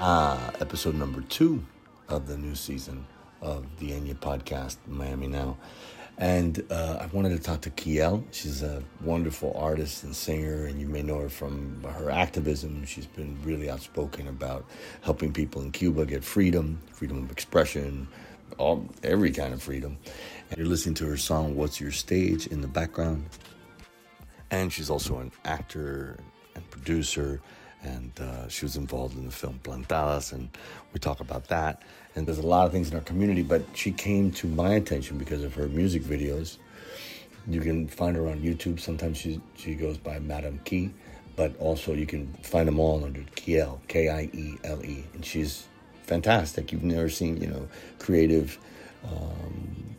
uh, episode number two of the new season of the Enya podcast, Miami Now. And uh, I wanted to talk to Kiele. She's a wonderful artist and singer, and you may know her from her activism. She's been really outspoken about helping people in Cuba get freedom, freedom of expression, all every kind of freedom. And you're listening to her song "What's Your Stage" in the background. And she's also an actor and producer and uh, she was involved in the film Plantadas, and we talk about that. And there's a lot of things in our community, but she came to my attention because of her music videos. You can find her on YouTube. Sometimes she she goes by Madame Key, but also you can find them all under Kiele, K I E L E, and she's fantastic. You've never seen you know creative. Um,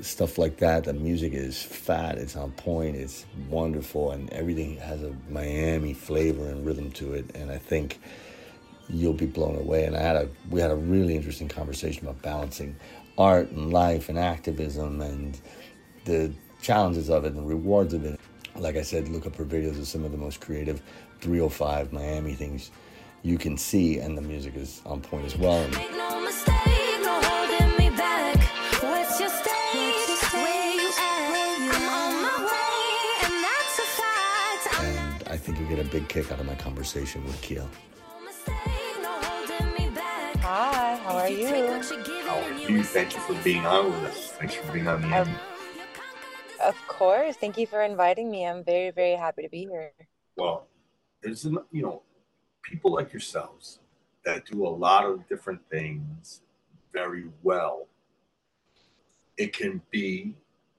stuff like that. The music is fat, it's on point, it's wonderful, and everything has a Miami flavor and rhythm to it. And I think you'll be blown away. And I had a we had a really interesting conversation about balancing art and life and activism and the challenges of it and the rewards of it. Like I said, look up her videos of some of the most creative 305 Miami things you can see, and the music is on point as well. Get a big kick out of my conversation with Kiele. Hi, how are you? How are you? Thank you for being on with us. Thanks for being on the end. Of course. Thank you for inviting me. I'm very, very happy to be here. Well, there's, you know, people like yourselves that do a lot of different things very well. It can be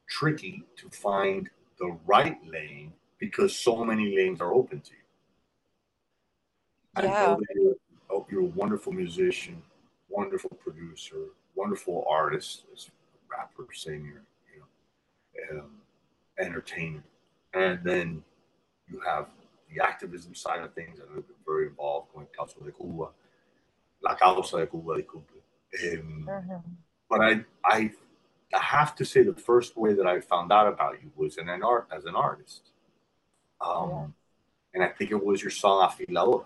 tricky to find the right lane because so many lanes are open to you. Yeah. I know that you're, oh, you're a wonderful musician, wonderful producer, wonderful artist, as rapper, singer, you know, um, entertainer, and then you have the activism side of things. I've been very involved con Causa de Cuba, La Causa de Cuba, Um, mm-hmm. But I, I, I have to say the first way that I found out about you was in an art as an artist. Um, and I think it was your song Afiladora.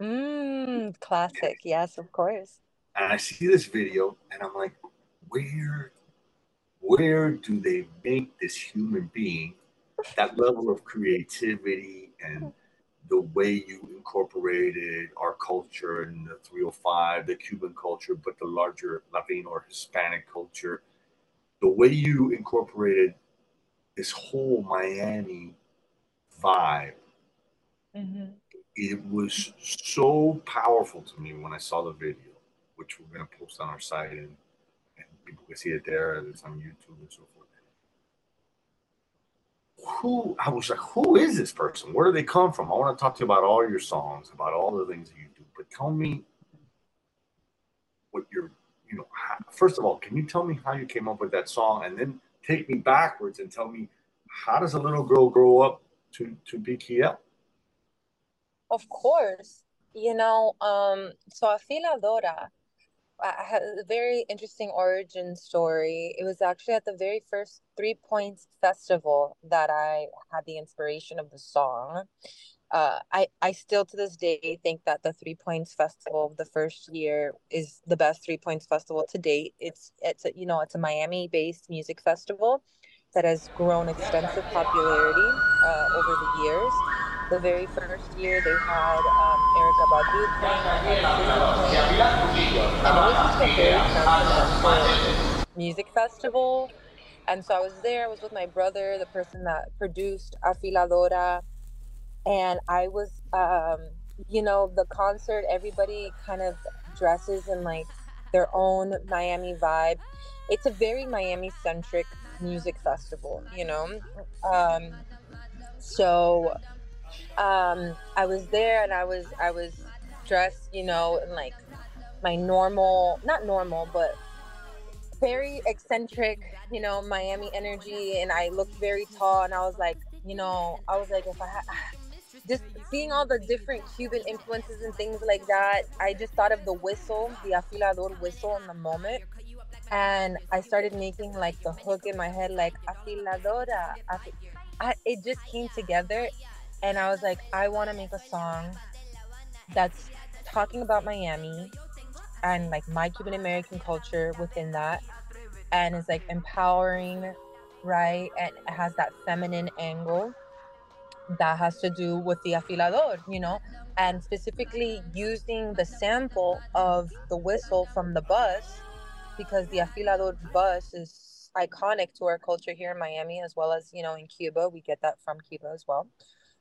Mm, classic. Yes, of course. And I see this video and I'm like, where, where do they make this human being that level of creativity and the way you incorporated our culture and the 305, the Cuban culture, but the larger Latino or Hispanic culture, the way you incorporated this whole Miami vibe. Mm-hmm. It was so powerful to me when I saw the video, which we're going to post on our site and, and people can see it there. It's on YouTube and so forth. Who I was like, who is this person? Where do they come from? I want to talk to you about all your songs, about all the things that you do. But tell me what your, you know, first of all, can you tell me how you came up with that song, and then take me backwards and tell me how does a little girl grow up to to be Kiele? Of course, you know. Um, so Afiladora I had a very interesting origin story. It was actually at the very first Three Points Festival that I had the inspiration of the song. Uh, I I still to this day think that the Three Points Festival the first year is the best Three Points Festival to date. It's it's a, you know it's a Miami based music festival that has grown extensive popularity uh, over the years. The very first year they had um, Erykah Badu playing and it was just a very music festival. And so I was there. I was with my brother, the person that produced Afiladora, and I was, um, you know, the concert. Everybody kind of dresses in like their own Miami vibe. It's a very Miami centric music festival, you know. Um, so um, I was there and I was I was dressed, you know, in like my normal, not normal, but very eccentric, you know, Miami energy, and I looked very tall, and I was like, you know, I was like, if I had just seeing all the different Cuban influences and things like that, I just thought of the whistle, the afilador whistle in the moment and I started making like the hook in my head, like afiladora. I, it just came together, and I was like, I want to make a song that's talking about Miami and like my Cuban American culture within that. And it's like empowering, right? And it has that feminine angle that has to do with the afilador, you know, and specifically using the sample of the whistle from the bus because the afilador bus is iconic to our culture here in Miami as well as, you know, in Cuba. We get that from Cuba as well.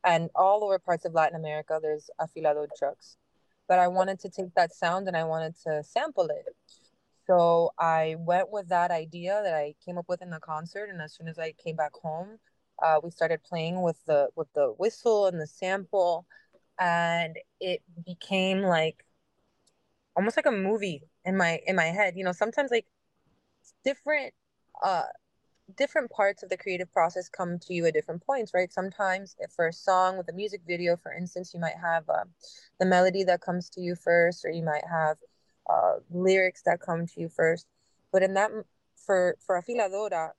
And all over parts of Latin America, there's afilador trucks. But I wanted to take that sound and I wanted to sample it. So I went with that idea that I came up with in the concert. And as soon as I came back home, uh, we started playing with the with the whistle and the sample and it became like almost like a movie in my in my head you know sometimes like different uh different parts of the creative process come to you at different points right? Sometimes for a song with a music video for instance you might have uh, the melody that comes to you first or you might have uh, lyrics that come to you first. But in that for for afiladora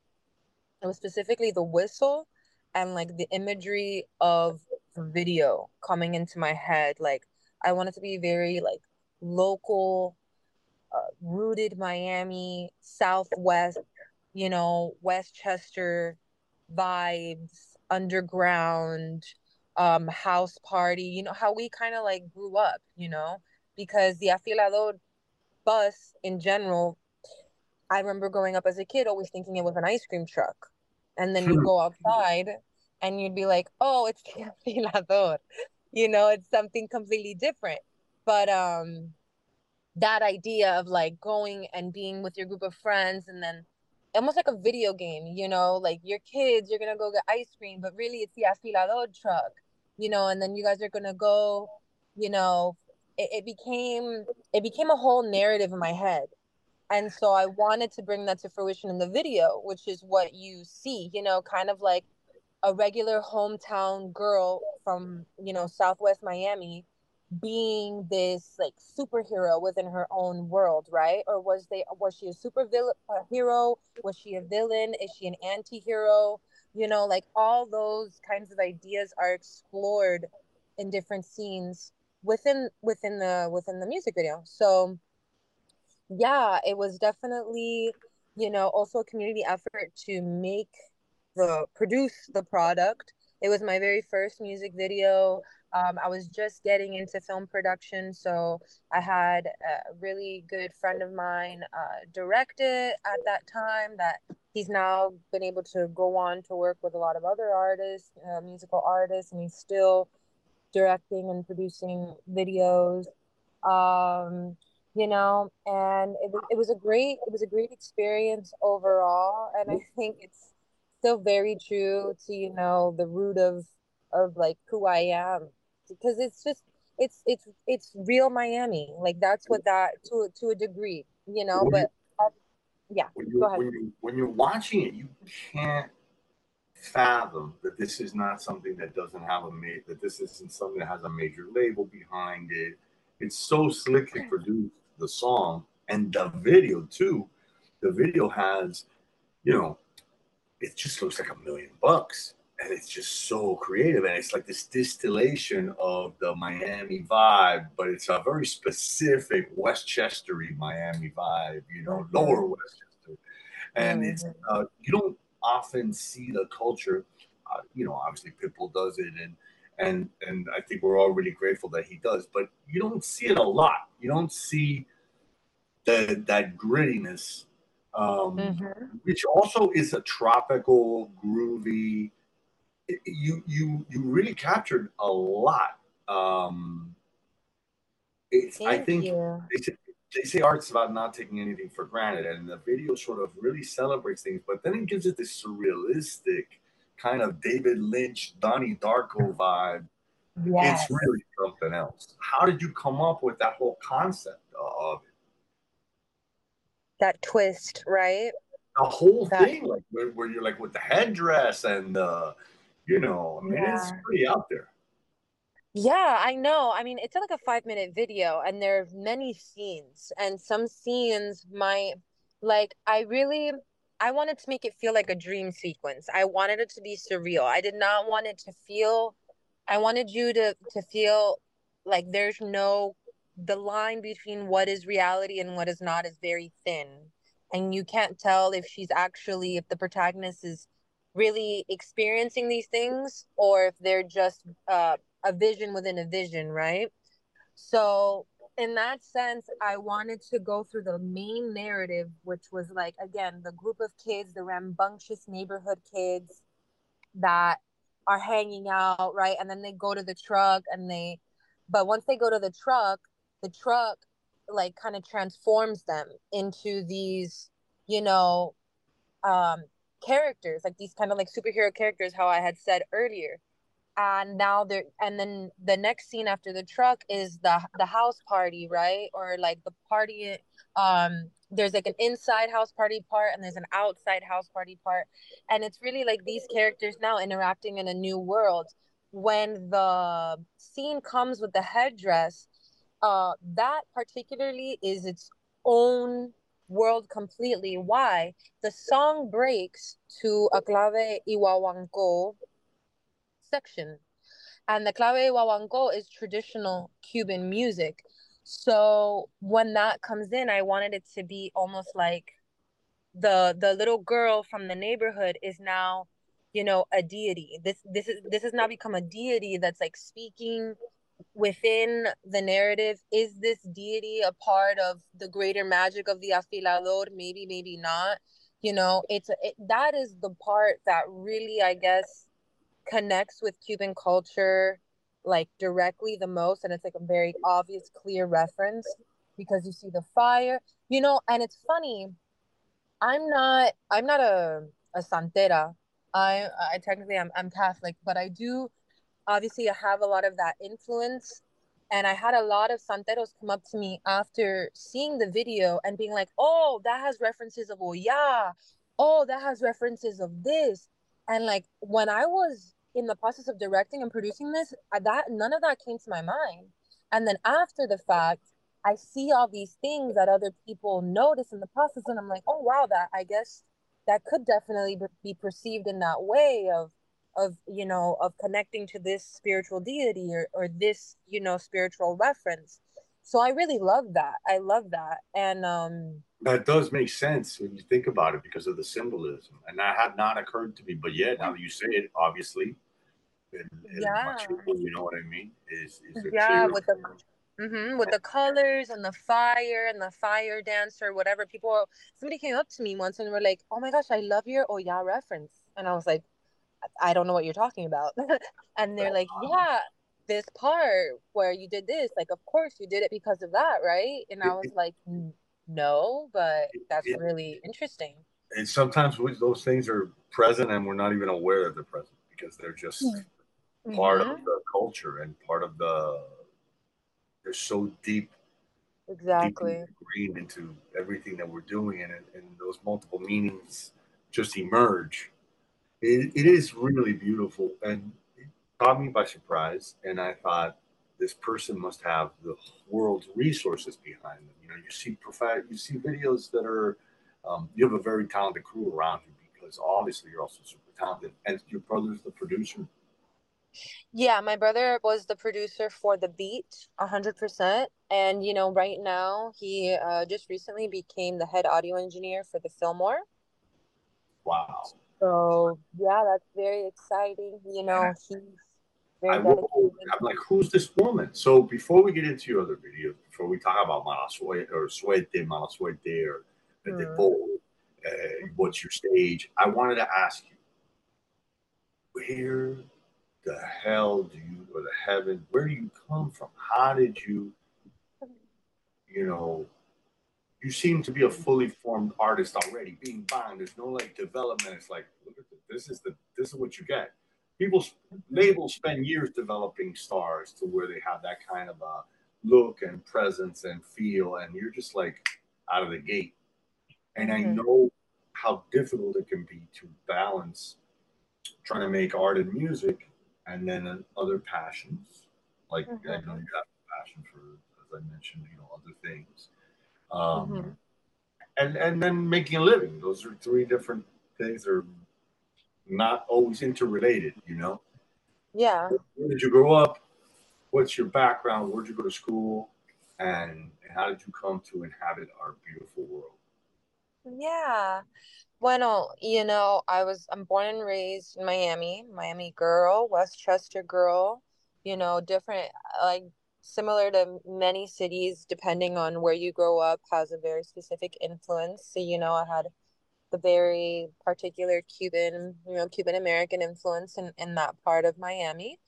it was specifically the whistle and like the imagery of the video coming into my head. Like i wanted to be very like local uh, rooted miami southwest you know westchester vibes underground um house party you know how we kind of like grew up you know because the afilador bus in general i remember growing up as a kid always thinking it was an ice cream truck and then you go outside and you'd be like, oh, it's the afilador. You know, it's something completely different. But um that idea of like going and being with your group of friends and then almost like a video game, you know, like your kids, you're gonna go get ice cream, but really it's the afilador truck, you know, and then you guys are gonna go, you know, it, it became it became a whole narrative in my head. And so i wanted to bring that to fruition in the video which is what you see you know kind of like a regular hometown girl from you know southwest miami being this like superhero within her own world right? Or was they was she a super villain a hero? Was she a villain? Is she an anti-hero? You know like all those kinds of ideas are explored in different scenes within within the within the music video. So yeah, it was definitely, you know, also a community effort to make the produce the product. It was my very first music video. Um, I was just getting into film production, so I had a really good friend of mine uh, direct it at that time. That he's now been able to go on to work with a lot of other artists, uh, musical artists, and he's still directing and producing videos. Um, you know and it, it was a great it was a great experience overall and i think it's still very true to you know the root of of like who i am because it's just it's it's it's real miami like that's what that to to a degree you know when but you, uh, yeah when you, go ahead. When, you, when you're watching it you can't fathom that this is not something that doesn't have a mate that this isn't something that has a major label behind it it's so slickly produced the song and the video too. The video has, you know, it just looks like a million bucks and it's just so creative and it's like this distillation of the miami vibe but it's a very specific westchestery miami vibe you know mm-hmm. lower westchester and mm-hmm. it's uh, you don't often see the culture uh, you know obviously pitbull does it and and and I think we're all really grateful that he does. But you don't see it a lot. You don't see that that grittiness, um, mm-hmm. which also is a tropical, groovy. You you you really captured a lot. Um, it's, I think they say, they say art's about not taking anything for granted, and the video sort of really celebrates things, but then it gives it this surrealistic kind of David Lynch, Donnie Darko vibe. Yes. It's really something else. How did you come up with that whole concept of it? That twist, right? The whole that... thing, like where, where, you're like with the headdress and uh, you know, I mean, yeah. it's pretty out there. Yeah, I know. I mean, it's like a five minute video, and there are many scenes, and some scenes might like I really I wanted to make it feel like a dream sequence. I wanted it to be surreal. I did not want it to feel I wanted you to to feel like there's no the line between what is reality and what is not is very thin and you can't tell if she's actually if the protagonist is really experiencing these things or if they're just uh, a vision within a vision right? So in that sense i wanted to go through the main narrative which was like again the group of kids the rambunctious neighborhood kids that are hanging out right? And then they go to the truck and they but once they go to the truck the truck like kind of transforms them into these you know um characters like these kind of like superhero characters how i had said earlier. And now they're and then the next scene after the truck is the the house party right? Or like the party um there's like an inside house party part and there's an outside house party part. And it's really like these characters now interacting in a new world. When the scene comes with the headdress uh, that particularly is its own world completely. Why? The song breaks to a clave y section. And the clave y is traditional Cuban music. So when that comes in, I wanted it to be almost like the the little girl from the neighborhood is now, you know, a deity. This this is this has now become a deity that's like speaking within the narrative is this deity a part of the greater magic of the afilador? Maybe maybe not. You know it's it, that is the part that really i guess connects with cuban culture like directly the most and it's like a very obvious clear reference because you see the fire. You know and it's funny i'm not i'm not a a santera. I i technically i'm, I'm catholic but i do obviously I have a lot of that influence. And I had a lot of santeros come up to me after seeing the video and being like, oh, that has references of Oya. Oh, that has references of this. And like when I was in the process of directing and producing this, that none of that came to my mind. And then after the fact, I see all these things that other people notice in the process, and I'm like, oh wow, that I guess that could definitely be perceived in that way of of you know of connecting to this spiritual deity or, or this you know spiritual reference. So i really love that. I love that. And um that does make sense when you think about it because of the symbolism. And that had not occurred to me but yeah now that you say it obviously yeah. you know what i mean? Is, is yeah with the Mm-hmm. With the colors and the fire and the fire dancer, whatever. People, somebody came up to me once and were like, "Oh my gosh, I love your Oya reference," and I was like, I don't know what you're talking about. and they're like, yeah, this part where you did this, like, of course you did it because of that, right? And I was like, no, but that's really interesting. And sometimes those things are present and we're not even aware that they're present because they're just mm-hmm. part of the culture and part of the, they're so deep exactly ingrained into everything that we're doing and, and those multiple meanings just emerge it, it is really beautiful and it caught me by surprise. And I thought this person must have the world's resources behind them. You know, you see profi- you see videos that are um, you have a very talented crew around you because obviously you're also super talented. And your brother's the producer. Yeah, my brother was the producer for The Beat, 100%. And, you know, right now he uh, just recently became the head audio engineer for the Fillmore. Wow. So yeah, that's very exciting. You know, he's very I will, I'm like, who's this woman? So before we get into your other videos, before we talk about Mala Suerte or Suerte, Mala Suerte or mm. Despojo, uh, what's your stage? I wanted to ask you, where the hell do you, or the heaven, where do you come from? How did you, you know, you seem to be a fully formed artist already. Being bang, there's no like development. It's like, look at this. This is the this is what you get. People labels spend years developing stars to where they have that kind of a look and presence and feel, and you're just like out of the gate. And mm-hmm. I know how difficult it can be to balance trying to make art and music and then other passions. Like mm-hmm. I know you have a passion for, as I mentioned, you know, other things um, mm-hmm. and and then making a living. Those are three different things. Are not always interrelated, you know. Yeah. Where did you grow up? What's your background? Where'd you go to school? and how did you come to inhabit our beautiful world? Yeah. Well, you know, I was I'm born and raised in Miami, Miami girl, Westchester girl, you know, different like similar to many cities, depending on where you grow up, has a very specific influence. So, you know, I had the very particular Cuban, you know, Cuban American influence in, in that part of Miami.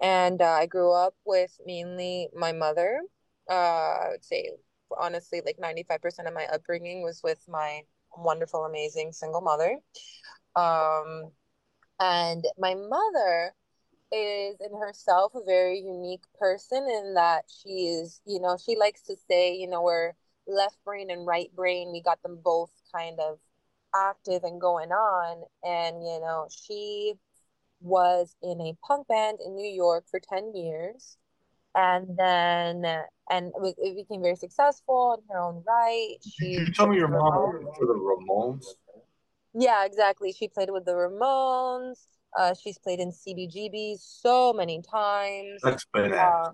And uh, I grew up with mainly my mother. Uh, I would say, honestly, like 95% of my upbringing was with my wonderful, amazing single mother. Um, and my mother is in herself a very unique person in that she is, you know, she likes to say, you know, we're left brain and right brain. We got them both kind of active and going on. And, you know, she was in a punk band in New York for 10 years. And then, and it, it became very successful in her own right. She Did you tell me your mom for the Ramones? Yeah, exactly. She played with the Ramones. Uh, she's played in CBGB so many times. That's badass. Uh,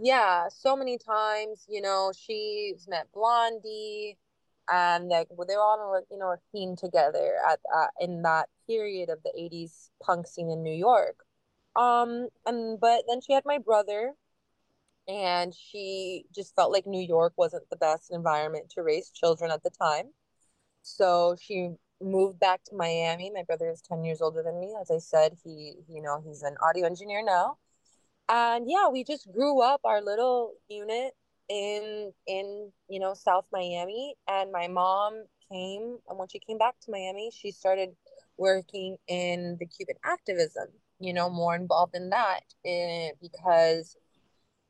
yeah, so many times. You know, she's met Blondie, and like well, they're all you know a scene together at uh, in that period of the '80s punk scene in New York. Um, and but then she had my brother, and she just felt like New York wasn't the best environment to raise children at the time. So she moved back to Miami. My brother is 10 years older than me. As I said, he, you know, he's an audio engineer now. And yeah, we just grew up our little unit in in, you know, South Miami and my mom came and when she came back to Miami, she started working in the Cuban activism, you know, more involved in that eh, because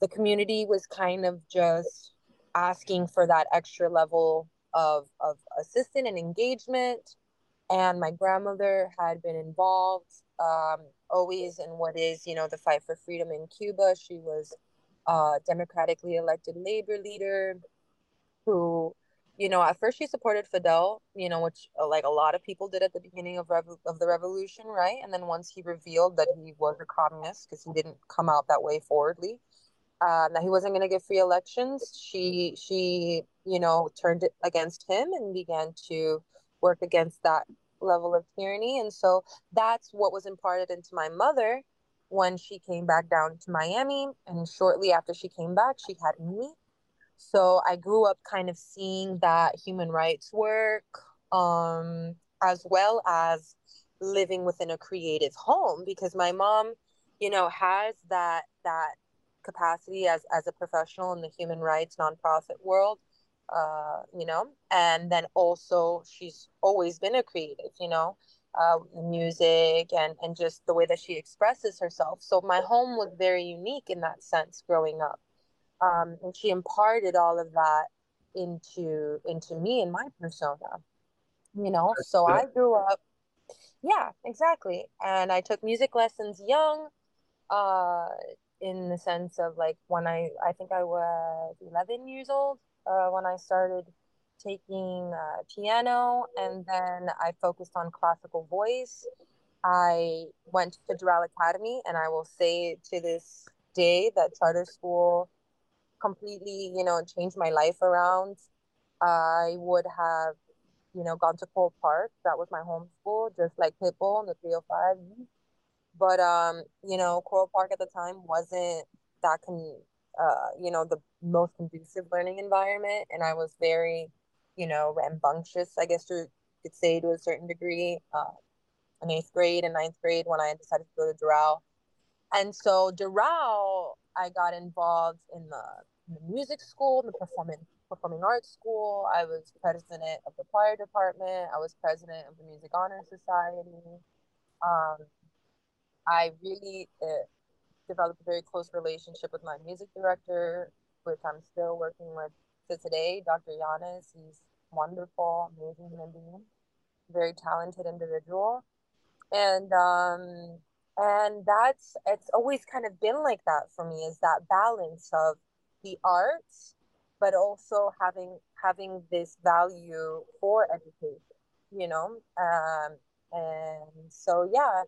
the community was kind of just asking for that extra level of, of assistance and engagement and my grandmother had been involved um, always in what is you know the fight for freedom in cuba. She was a democratically elected labor leader who you know at first she supported fidel you know which uh, like a lot of people did at the beginning of, rev- of the revolution right? And then once he revealed that he was a communist because he didn't come out that way forwardly uh, that he wasn't going to get free elections she she you know turned it against him and began to work against that level of tyranny. And so that's what was imparted into my mother when she came back down to Miami. And shortly after she came back, she had me. So I grew up kind of seeing that human rights work, um, as well as living within a creative home because my mom, you know, has that that capacity as as a professional in the human rights nonprofit world uh, you know, and then also she's always been a creative, you know, uh, music and, and just the way that she expresses herself. So my home was very unique in that sense growing up. Um, and she imparted all of that into into me and my persona you know so i grew up yeah exactly and i took music lessons young uh in the sense of like when i i think i was 11 years old uh, when I started taking uh, piano, and then I focused on classical voice. I went to Doral Academy, and I will say to this day that charter school completely, you know, changed my life around. I would have, you know, gone to Coral Park. That was my home school, just like Pitbull in the 305. But, um, you know, Coral Park at the time wasn't that con- uh, you know, the most conducive learning environment. And I was very, you know, rambunctious, I guess you could say to a certain degree, uh, in eighth grade and ninth grade when I decided to go to Doral. And so Doral, I got involved in the, in the music school, the performing performing arts school. I was president of the choir department. I was president of the Music Honor Society. Um, I really uh, developed a very close relationship with my music director, which I'm still working with to today, Dr. Yanis. He's wonderful, amazing human being, very talented individual. And um and that's it's always kind of been like that for me is that balance of the arts but also having having this value for education you know um and so yeah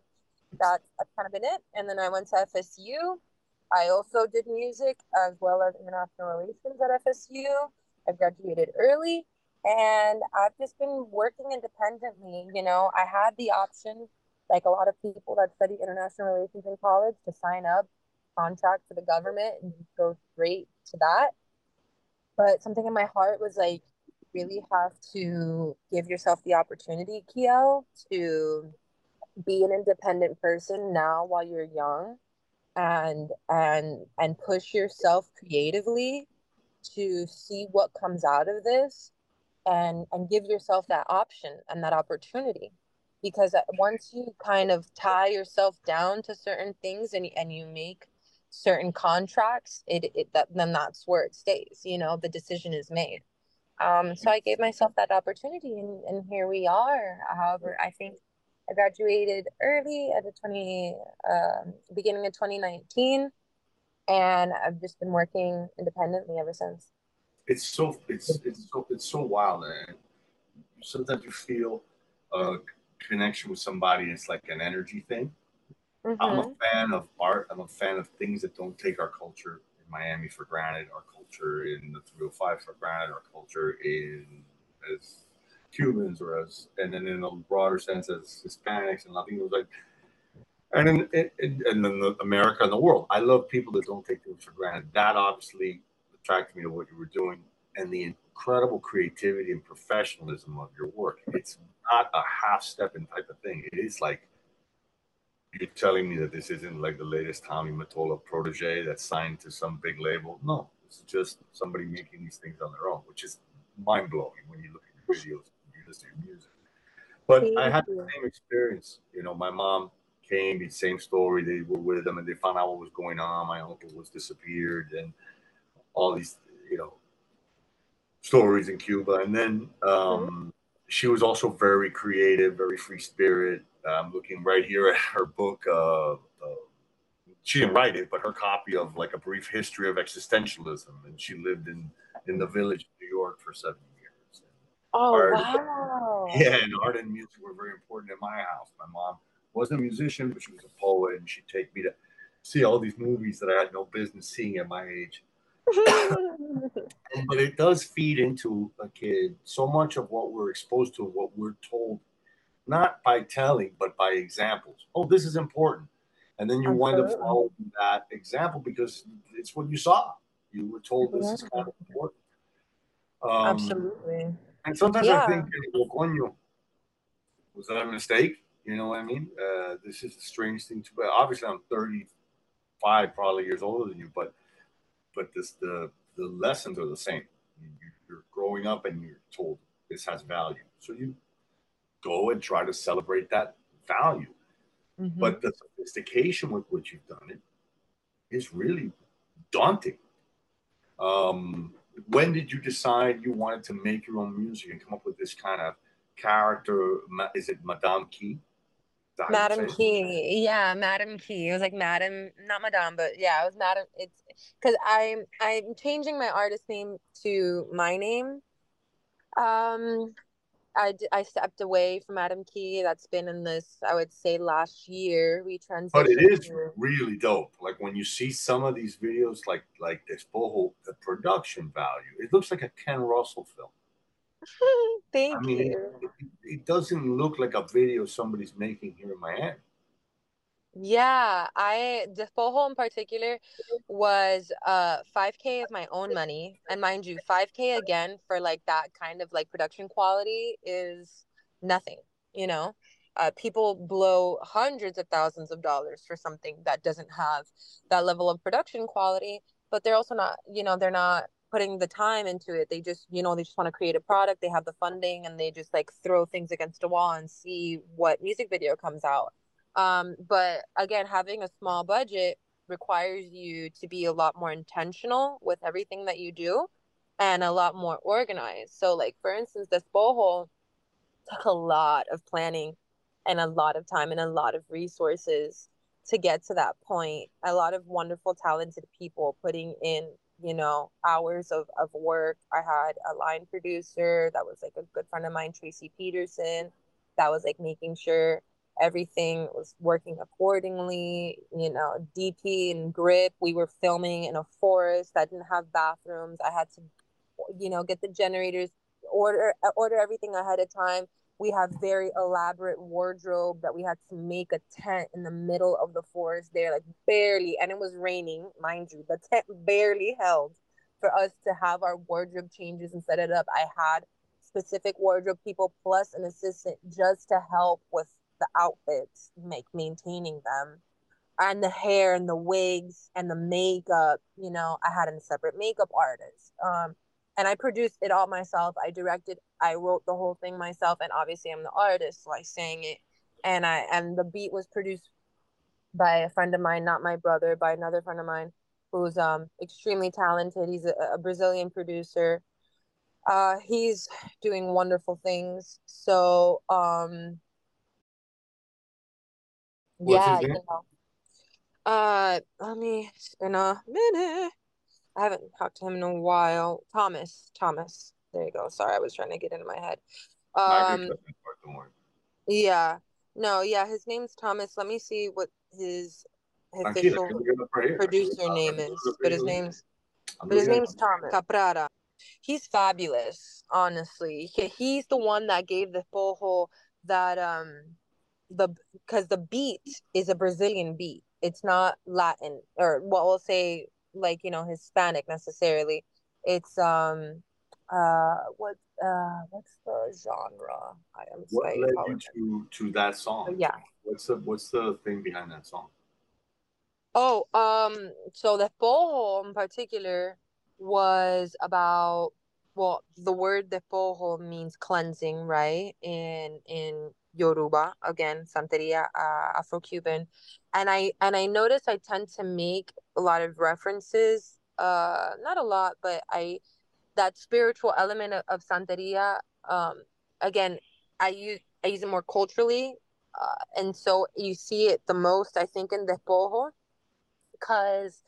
that's kind of been it. And then I went to FSU. I also did music as well as international relations at FSU. I graduated early and I've just been working independently. You know, I had the option, like a lot of people that study international relations in college, to sign up, contract for the government, and go straight to that. But something in my heart was like, really have to give yourself the opportunity, Kiele, to be an independent person now while you're young and and and push yourself creatively to see what comes out of this and and give yourself that option and that opportunity. Because once you kind of tie yourself down to certain things and, and you make certain contracts it, it that then that's where it stays you know the decision is made. Um so i gave myself that opportunity and, and here we are. However i think i graduated early at the 20 uh, beginning of 2019 and i've just been working independently ever since. It's so it's it's so it's so wild and sometimes you feel a connection with somebody it's like an energy thing. Mm-hmm. i'm a mm-hmm. fan of art. I'm a fan of things that don't take our culture in miami for granted. Our culture in the 305 for granted. Our culture in as cubans or as and then in a broader sense as hispanics and latinos like and in, in, in, in America and the world. I love people that don't take things for granted. That obviously attracted me to what you were doing and the incredible creativity and professionalism of your work. It's not a half stepping type of thing. It is like you're telling me that this isn't like the latest Tommy Mottola protege that's signed to some big label. No, it's just somebody making these things on their own, which is mind blowing when you look at your videos and you to your music. But I had the same experience. You know, my mom came, the same story. They were with them and they found out what was going on. My uncle was disappeared and all these, you know, stories in Cuba. And then um, mm-hmm. she was also very creative, very free spirit. I'm looking right here at her book. Uh, uh, she didn't write it, but her copy of like a brief history of existentialism. And she lived in in the village of New York for seven years. Oh art, wow! Yeah, and art and music were very important in my house. My mom wasn't a musician, but she was a poet, and she'd take me to see all these movies that I had no business seeing at my age. but it does feed into a kid so much of what we're exposed to, what we're told, not by telling, but by examples. Oh, this is important. And then you Absolutely. wind up following that example because it's what you saw. You were told this is kind of important. Um, Absolutely. And sometimes yeah. I think, well, was that a mistake? You know what I mean? Uh, this is a strange thing to. Obviously, I'm 35, probably years older than you, but but this the the lessons are the same. You're growing up and you're told this has value, so you go and try to celebrate that value. Mm-hmm. But the sophistication with which you've done it is really daunting. Um, when did you decide you wanted to make your own music and come up with this kind of character? Is it Madame Key? Madam Key. Yeah, Madam Key. It was like Madam, not Madame, but yeah, it was Madam. It's because I'm I'm changing my artist name to my name. Um, I I stepped away from Madam Key. That's been in this, I would say, last year. We transitioned. But it is really dope. Like when you see some of these videos, like like Despojo, the production value, it looks like a Ken Russell film. Thank I mean, you. It, it, doesn't look like a video somebody's making here in Miami. Yeah, I Despojo in particular was uh 5k of my own money. And mind you, 5k again for like that kind of like production quality is nothing, you know. Uh, people blow hundreds of thousands of dollars for something that doesn't have that level of production quality, but they're also not, you know, they're not putting the time into it. They just, you know, they just want to create a product. They have the funding and they just like throw things against a wall and see what music video comes out. Um, but again, having a small budget requires you to be a lot more intentional with everything that you do and a lot more organized. So, like for instance, this boho took a lot of planning and a lot of time and a lot of resources to get to that point. A lot of wonderful, talented people putting in you know, hours of, of work. I had a line producer that was like a good friend of mine, Tracy Peterson, that was like making sure everything was working accordingly. You know, DP and grip. We were filming in a forest that didn't have bathrooms. I had to, you know, get the generators, order uh, order everything ahead of time. We have very elaborate wardrobe that we had to make a tent in the middle of the forest there, like barely, and it was raining, mind you. The tent barely held for us to have our wardrobe changes and set it up. I had specific wardrobe people plus an assistant just to help with the outfits, make maintaining them. And the hair and the wigs and the makeup, you know, I had a separate makeup artist. Um, and I produced it all myself. I directed, I wrote the whole thing myself, and obviously I'm the artist, so I sang it. And I and the beat was produced by a friend of mine, not my brother, by another friend of mine who's um extremely talented. He's a, a Brazilian producer. Uh, he's doing wonderful things. So um, What's yeah, his you know. Uh, let me. It's a minute. I haven't talked to him in a while. Thomas. Thomas. There you go. Sorry, I was trying to get into my head. No, I can Um, trust that part, don't worry. yeah. No, yeah, his name's Thomas. Let me see what his Tranquila, official can we get up right here? producer name is, but his name's but his name's Thomas Caprara. He's fabulous, honestly. He, he's the one that gave the pojo that um the because the beat is a Brazilian beat. It's not Latin or what we'll say like you know Hispanic necessarily. It's um uh what uh what's the genre? I am What led you to to that song? Yeah. What's the what's the thing behind that song? Oh, um, so the pojo in particular was about, well, the word de pojo means cleansing, right? In in Yoruba, again, Santeria, uh, Afro-Cuban. And I and I noticed I tend to make a lot of references, uh, not a lot, but I that spiritual element of, of Santeria, um, again, I use I use it more culturally, uh, and so you see it the most, I think, in the pojo because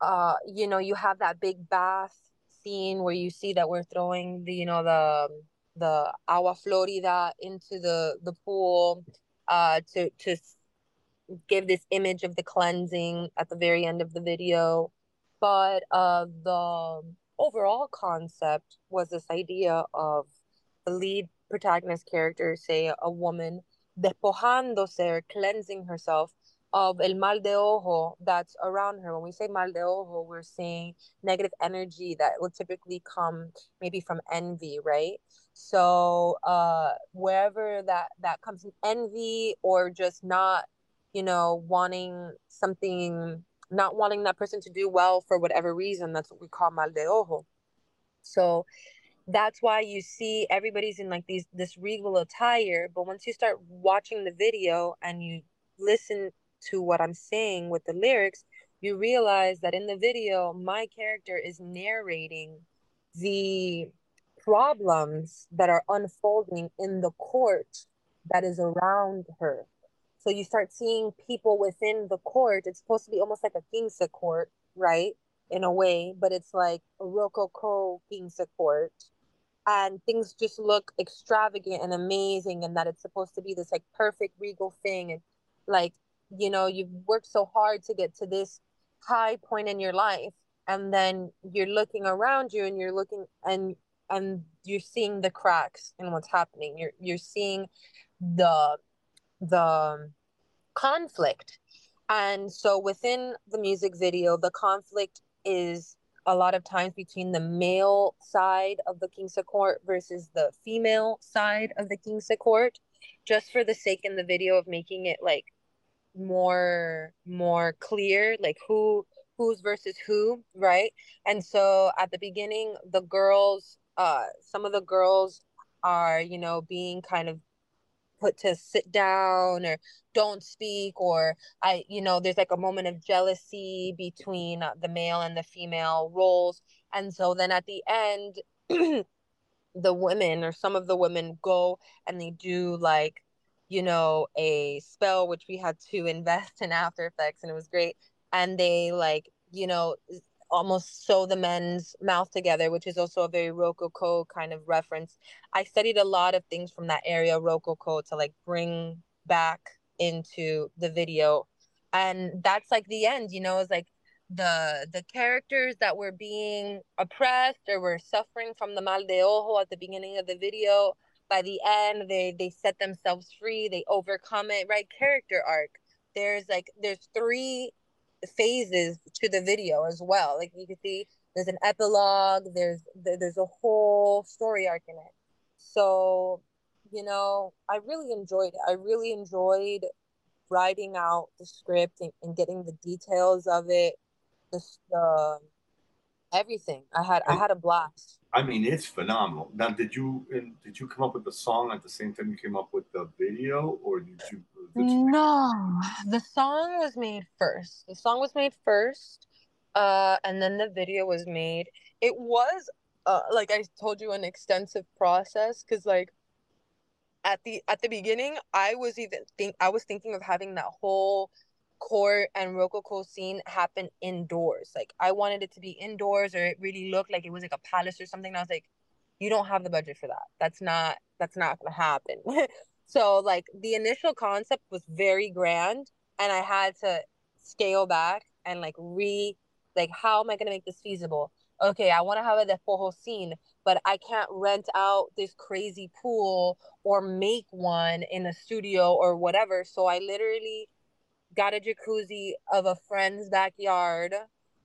uh you know you have that big bath scene where you see that we're throwing the you know the the agua florida into the the pool uh to to give this image of the cleansing at the very end of the video but uh the overall concept was this idea of the lead protagonist character say a woman despojándose cleansing herself of el mal de ojo that's around her. When we say mal de ojo, we're saying negative energy that will typically come maybe from envy, right? So uh, wherever that that comes in envy or just not, you know, wanting something, not wanting that person to do well for whatever reason, that's what we call mal de ojo. So that's why you see everybody's in like these this regal attire, but once you start watching the video and you listen to what I'm saying with the lyrics, you realize that in the video, my character is narrating the problems that are unfolding in the court that is around her. So you start seeing people within the court. It's supposed to be almost like a king's court, right? In a way, but it's like a rococo king's court. And things just look extravagant and amazing, and that it's supposed to be this like perfect regal thing. And like you know you've worked so hard to get to this high point in your life and then you're looking around you and you're looking and and you're seeing the cracks in what's happening. You're you're seeing the the um, conflict. And so within the music video the conflict is a lot of times between the male side of the king's court versus the female side of the king's court just for the sake in the video of making it like more more clear like who who's versus who right? And so at the beginning the girls uh some of the girls are you know being kind of put to sit down or don't speak or i you know there's like a moment of jealousy between uh, the male and the female roles and so then at the end the women or some of the women go and they do like you know, a spell which we had to invest in After Effects and it was great. And they like, you know, almost sew the men's mouth together, which is also a very Rococo kind of reference. I studied a lot of things from that area, Rococo, to like bring back into the video. And that's like the end you know it's like the the characters that were being oppressed or were suffering from the mal de ojo at the beginning of the video by the end they they set themselves free they overcome it right? Character arc. There's like there's three phases to the video as well. Like you can see there's an epilogue there's there's a whole story arc in it. So you know i really enjoyed it. I really enjoyed writing out the script and, and getting the details of it the, the everything. I had i had a blast I mean, it's phenomenal. Now, did you did you come up with the song at the same time you came up with the video, or did you? Did you no, the song was made first. The song was made first, uh, and then the video was made. It was, uh, like I told you, an extensive process because, like, at the at the beginning, I was even think I was thinking of having that whole court and rococo scene happen indoors. Like I wanted it to be indoors or it really looked like it was like a palace or something. And I was like, you don't have the budget for that. That's not that's not gonna happen. so like the initial concept was very grand and I had to scale back and like re like how am I gonna make this feasible? Okay, I want to have a despojo scene, but I can't rent out this crazy pool or make one in a studio or whatever. So I literally got a jacuzzi of a friend's backyard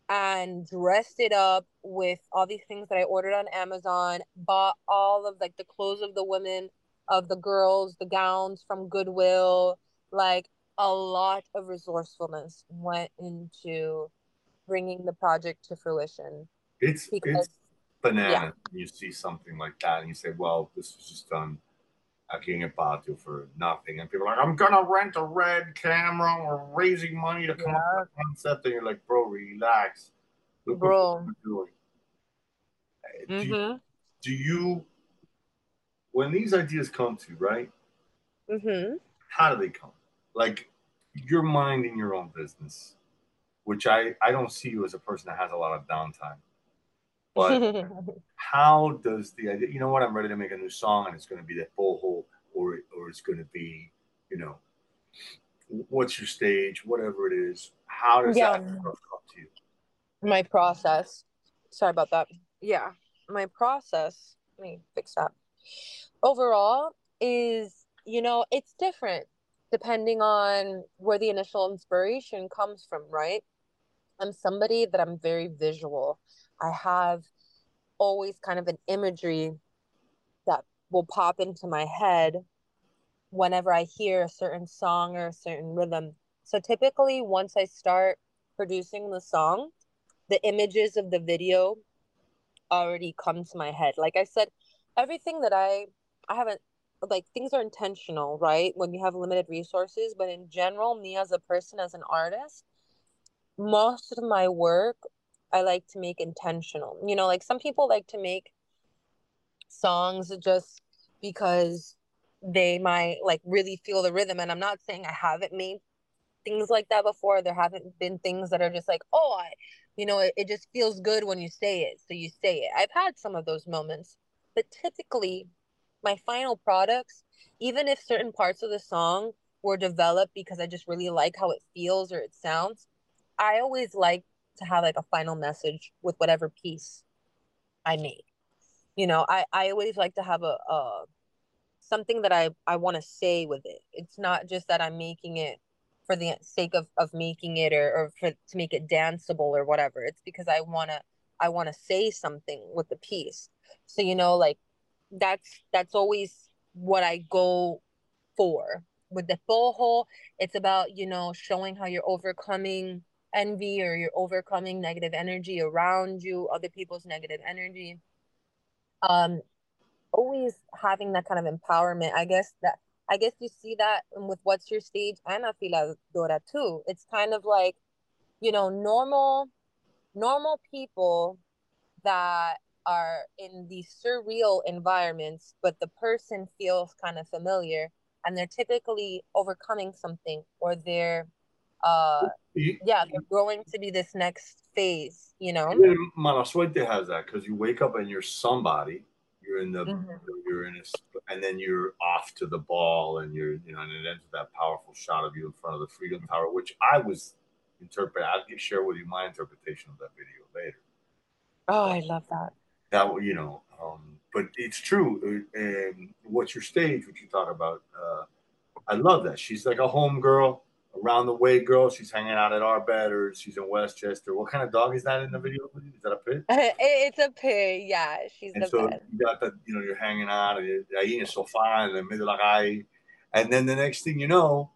and dressed it up with all these things that I ordered on Amazon, bought all of like the clothes of the women, of the girls, the gowns from Goodwill, like a lot of resourcefulness went into bringing the project to fruition. It's because, it's banana. Yeah. You see something like that and you say, well, this was just done King of Patio for nothing. And people are like, I'm gonna rent a red camera or raising money to come yeah. up with a concept. And you're like, bro, relax. Look bro. what doing. Mm-hmm. Do, you, mm-hmm. do you when these ideas come to you, right? Mm-hmm. How do they come? Like you're minding your own business, which I I don't see you as a person that has a lot of downtime. But how does the idea? You know what? I'm ready to make a new song, and it's going to be that full or or it's going to be, you know, what's your stage, whatever it is. How does yeah. that come to you? My process. Sorry about that. Yeah, my process. Let me fix that. Overall, is you know it's different depending on where the initial inspiration comes from, right? I'm somebody that I'm very visual. I have always kind of an imagery that will pop into my head whenever I hear a certain song or a certain rhythm. So typically, once I start producing the song, the images of the video already come to my head. Like I said, everything that I I haven't like things are intentional, right? When you have limited resources, but in general, me as a person, as an artist, most of my work I like to make intentional. You know, like some people like to make songs just because they might like really feel the rhythm. And I'm not saying I haven't made things like that before. There haven't been things that are just like, oh, I, you know, it, it just feels good when you say it. So you say it. I've had some of those moments, but typically my final products, even if certain parts of the song were developed because I just really like how it feels or it sounds, I always like to have like a final message with whatever piece I make. You know, I, I always like to have a, a something that I, I want to say with it. It's not just that I'm making it for the sake of, of making it or, or for to make it danceable or whatever. It's because I wanna I wanna say something with the piece. So you know, like that's that's always what I go for. With the whole, it's about, you know, showing how you're overcoming envy or you're overcoming negative energy around you, other people's negative energy. Um, always having that kind of empowerment. I guess that I guess you see that with what's your stage and Afiladora too. It's kind of like, you know, normal normal people that are in these surreal environments, but the person feels kind of familiar and they're typically overcoming something or they're uh yeah they're growing to be this next phase you know mala suerte has that because you wake up and you're somebody You're in the Mhm. you're in a and then you're off to the ball and you're you know and it ends with that powerful shot of you in front of the Freedom Tower, which I was interpret. I'll get- share with you my interpretation of that video later. Oh, I love that. That you know, um, but it's true. uh, And what's your stage? What you thought about? Uh, I love that. She's like a home girl, around the way girl. She's hanging out at our bed or she's in Westchester. What kind of dog is that in the mm-hmm. video? Is that a pit? it's a pig. Yeah, she's And the so best. you got that, you know, you're hanging out and you're el sofá in the middle calle. And then the next thing you know,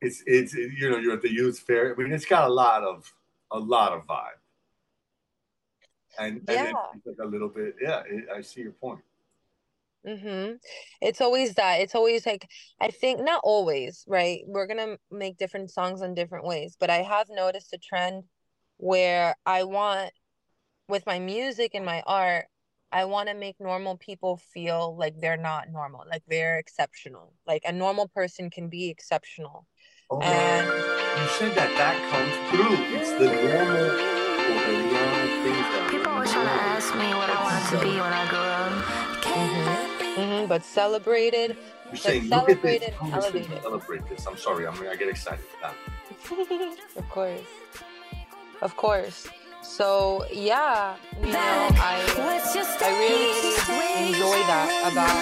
it's it's you know, you're at the youth fair. I mean, it's got a lot of a lot of vibe. And, and Yeah. it's like a little bit, yeah, it, I see your point. Mm-hmm. It's always that. It's always like, I think not always, right? We're gonna make different songs in different ways, but I have noticed a trend where I want, with my music and my art, I want to make normal people feel like they're not normal, like they're exceptional. Like a normal person can be exceptional. Oh, And you said that that comes through. It's the normal or the normal things that People always trying to ask me what I wanted to be when I grew up. Hmm but celebrated, You're saying, look at this. celebrated, Who is this? elevated. Celebrate this. I'm sorry. I'm, I get excited. Of course. Of course. So yeah, you know, I I really enjoy that about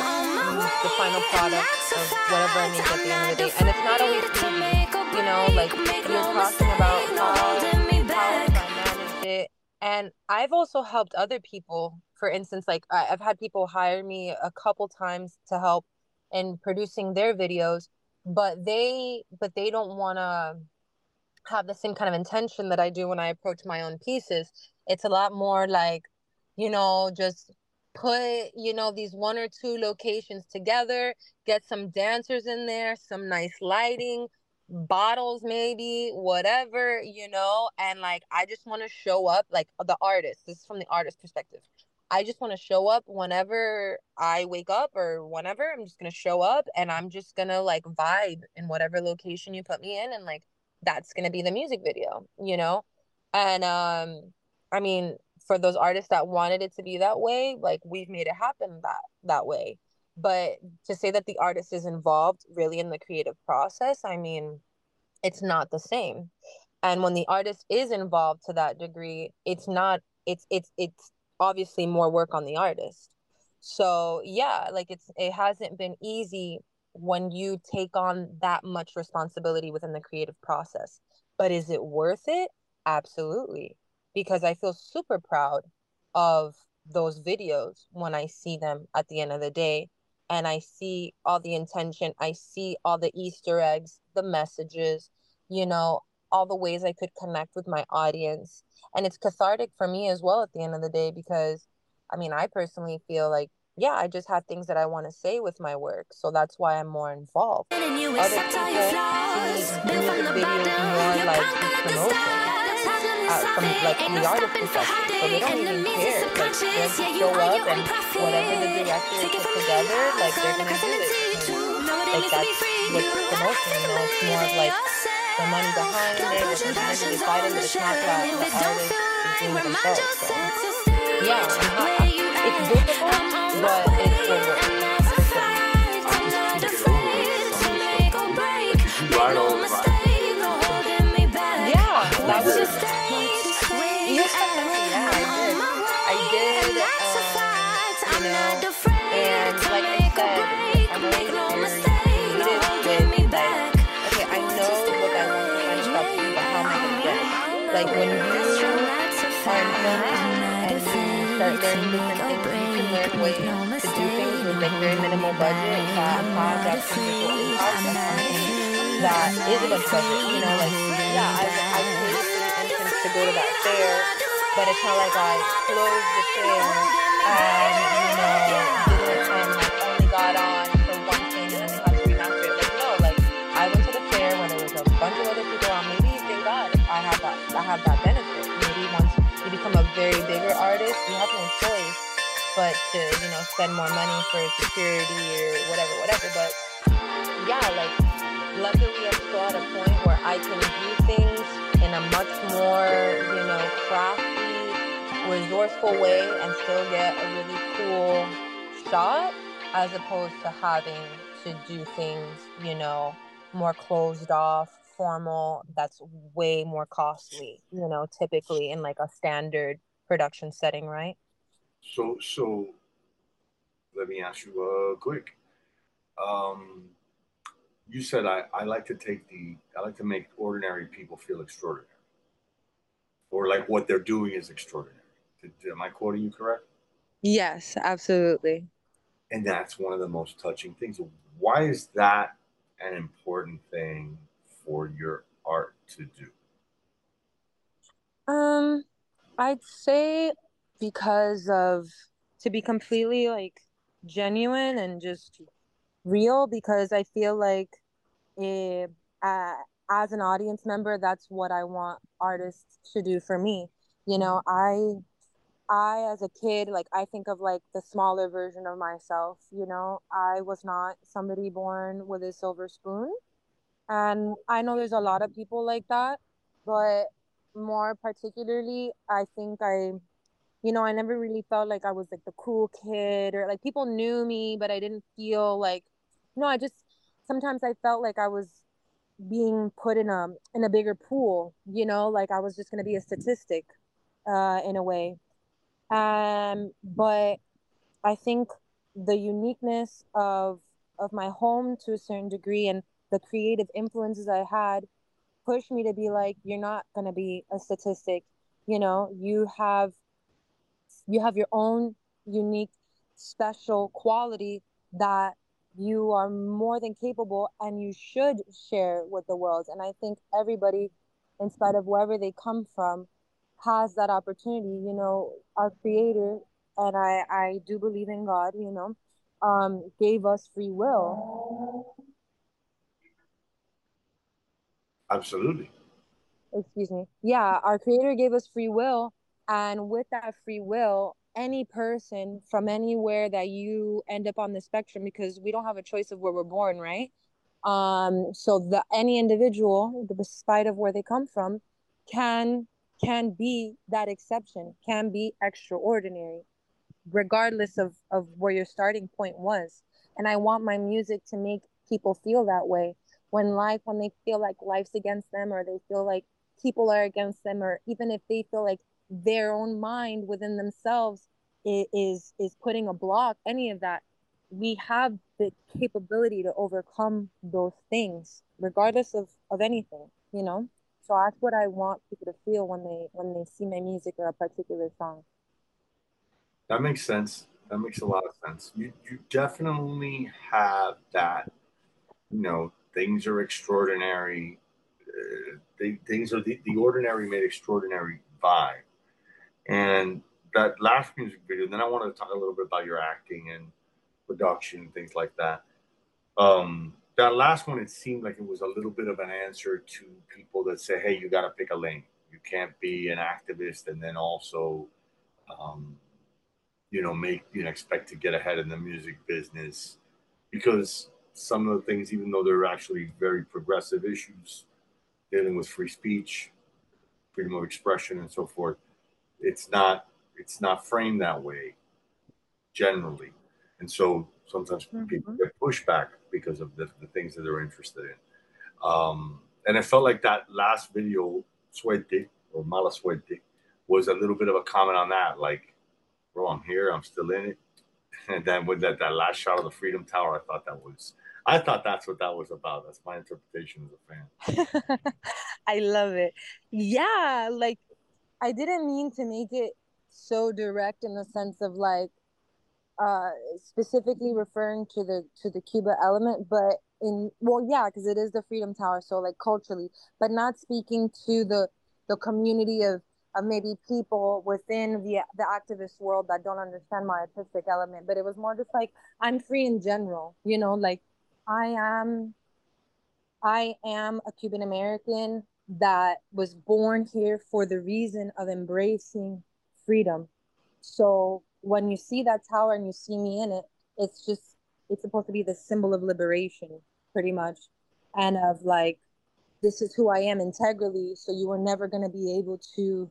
the final product of whatever I make at the end of the day. And it's not always easy. You know, like you're talking about how, And I've also helped other people. For instance, like I've had people hire me a couple times to help in producing their videos, but they but they don't want to have the same kind of intention that I do when I approach my own pieces. It's a lot more like, you know, just put, you know, these one or two locations together, get some dancers in there, some nice lighting, bottles maybe, whatever, you know, and like I just want to show up like the artist. This is from the artist perspective. I just want to show up whenever I wake up or whenever. I'm just going to show up and I'm just going to like vibe in whatever location you put me in and like that's going to be the music video, you know? And um I mean, for those artists that wanted it to be that way, like we've made it happen that that way. But to say that the artist is involved really in the creative process, I mean, it's not the same. And when the artist is involved to that degree, it's not it's it's it's obviously more work on the artist. So, yeah, like it's it hasn't been easy when you take on that much responsibility within the creative process. But is it worth it? Absolutely. Because I feel super proud of those videos when I see them at the end of the day. And I see all the intention, I see all the Easter eggs, the messages, you know, all the ways I could connect with my audience. And it's cathartic for me as well at the end of the day because I mean, I personally feel like, yeah, I just have things that I want to say with my work. So that's why I'm more involved. Other people see music videos more like promotion. Uh, from like the artist perspective, so they don't even care. Like just show up and whatever the director put together, like they're gonna do it. Like that's what's promotion, you know. It's more of like the money behind it, the community beside it, but it's not that the artist is doing it themselves. So yeah, it's difficult, but it's it. Learning different things, you can learn ways to do things with like very minimal budget uh, have that physical impact on something that is a bunch of budget. You know, like yeah, I I paid for the entrance to go to that fair, but it's not like I closed the fair and you know and like only got on for one thing and then they had to remaster it. Like no, like I went to the fair when there was a bunch of other people on. Thank God I have that I have that benefit. Very bigger artist, you have no choice but to you know spend more money for security or whatever, whatever. But yeah, like luckily I'm still at a point where I can do things in a much more, you know, crafty, resourceful way and still get a really cool shot as opposed to having to do things, you know, more closed off, formal, that's way more costly, you know, typically in like a standard production setting, right? So, so let me ask you uh, quick. Um, you said I, I like to take the I like to make ordinary people feel extraordinary, or like what they're doing is extraordinary. Did, am I quoting you correct? Yes, absolutely. And that's one of the most touching things. Why is that an important thing for your art to do? Um, I'd say because of to be completely like genuine and just real because I feel like it, uh, as an audience member that's what I want artists to do for me. You know, I I as a kid like I think of like the smaller version of myself, you know. I was not somebody born with a silver spoon. And I know there's a lot of people like that, but more particularly, I think I, you know, I never really felt like I was like the cool kid or like people knew me, but I didn't feel like, no, I just sometimes I felt like I was being put in a in a bigger pool, you know, like I was just gonna be a statistic, uh, in a way. Um, but I think the uniqueness of of my home to a certain degree and the creative influences I had pushed me to be like, you're not gonna be a statistic. You know, you have you have your own unique, special quality that you are more than capable and you should share with the world. And I think everybody, in spite of wherever they come from, has that opportunity. You know, our creator, and I, I do believe in God, you know, um, gave us free will. Absolutely. Excuse me. Yeah, our creator gave us free will. And with that free will, any person from anywhere that you end up on the spectrum, because we don't have a choice of where we're born, right? Um, so the any individual, despite of where they come from, can can be that exception, can be extraordinary, regardless of of where your starting point was. And I want my music to make people feel that way when life when they feel like life's against them or they feel like people are against them or even if they feel like their own mind within themselves is is putting a block any of that we have the capability to overcome those things regardless of of anything you know? So that's what i want people to feel when they when they see my music or a particular song. That makes sense. That makes a lot of sense. You you definitely have that you know things are extraordinary. Uh, they, things are the, the ordinary made extraordinary vibe. And that last music video, then I wanted to talk a little bit about your acting and production and things like that. Um, that last one, it seemed like it was a little bit of an answer to people that say, hey, you got to pick a lane. You can't be an activist and then also, um, you know, make, you know, expect to get ahead in the music business because some of the things, even though they're actually very progressive issues dealing with free speech, freedom of expression, and so forth, it's not it's not framed that way generally, and so sometimes mm-hmm. people get pushback because of the, the things that they're interested in. Um, and it felt like that last video, Suerte or Mala Suerte, was a little bit of a comment on that. Like, bro, I'm here, I'm still in it. And then with that, that last shot of the Freedom Tower, I thought that was I thought that's what that was about. That's my interpretation as a fan. I love it. Yeah, like I didn't mean to make it so direct in the sense of like uh specifically referring to the to the Cuba element, but in well yeah, because it is the Freedom Tower, so like culturally, but not speaking to the the community of of maybe people within the the activist world that don't understand my artistic element but it was more just like i'm free in general you know like I am I am a Cuban American that was born here for the reason of embracing freedom. So when you see that tower and you see me in it, it's just it's supposed to be the symbol of liberation, pretty much, and of like this is who I am integrally. So you were never going to be able to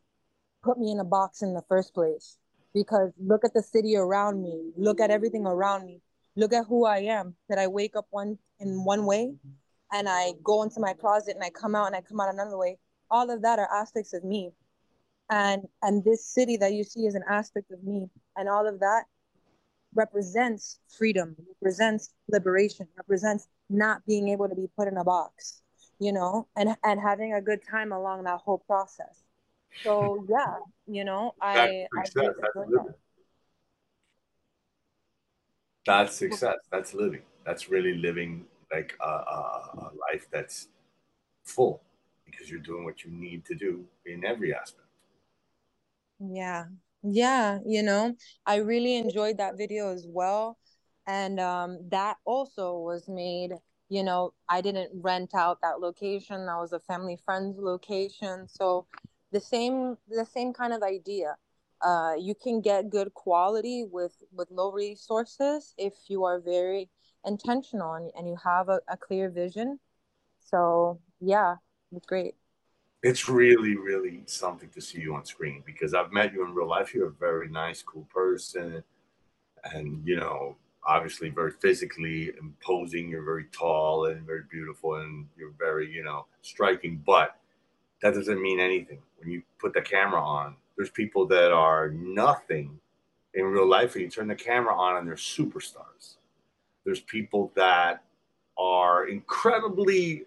put me in a box in the first place. because look at the city around me, look at everything around me, look at who I am. That I wake up one in one way and I go into my closet and I come out and I come out another way. All of that are aspects of me. And and this city that you see is an aspect of me. And all of that represents freedom, represents liberation, represents not being able to be put in a box, you know, and and having a good time along that whole process. So yeah, you know, I, I That's success. That's living. That's really living like a, a, a life that's full because you're doing what you need to do in every aspect. Yeah. Yeah, you know, I really enjoyed that video as well. And um that also was made, you know, I didn't rent out that location. That was a family friend's location. So the same the same kind of idea. Uh you can get good quality with with low resources if you are very intentional and, and you have a, a clear vision. So yeah, it's great. It's really, really something to see you on screen because I've met you in real life. You're a very nice, cool person. And, you know, obviously very physically imposing. You're very tall and very beautiful and you're very, you know, striking. But that doesn't mean anything. When you put the camera on, there's people that are nothing in real life and you turn the camera on and they're superstars. There's people that are incredibly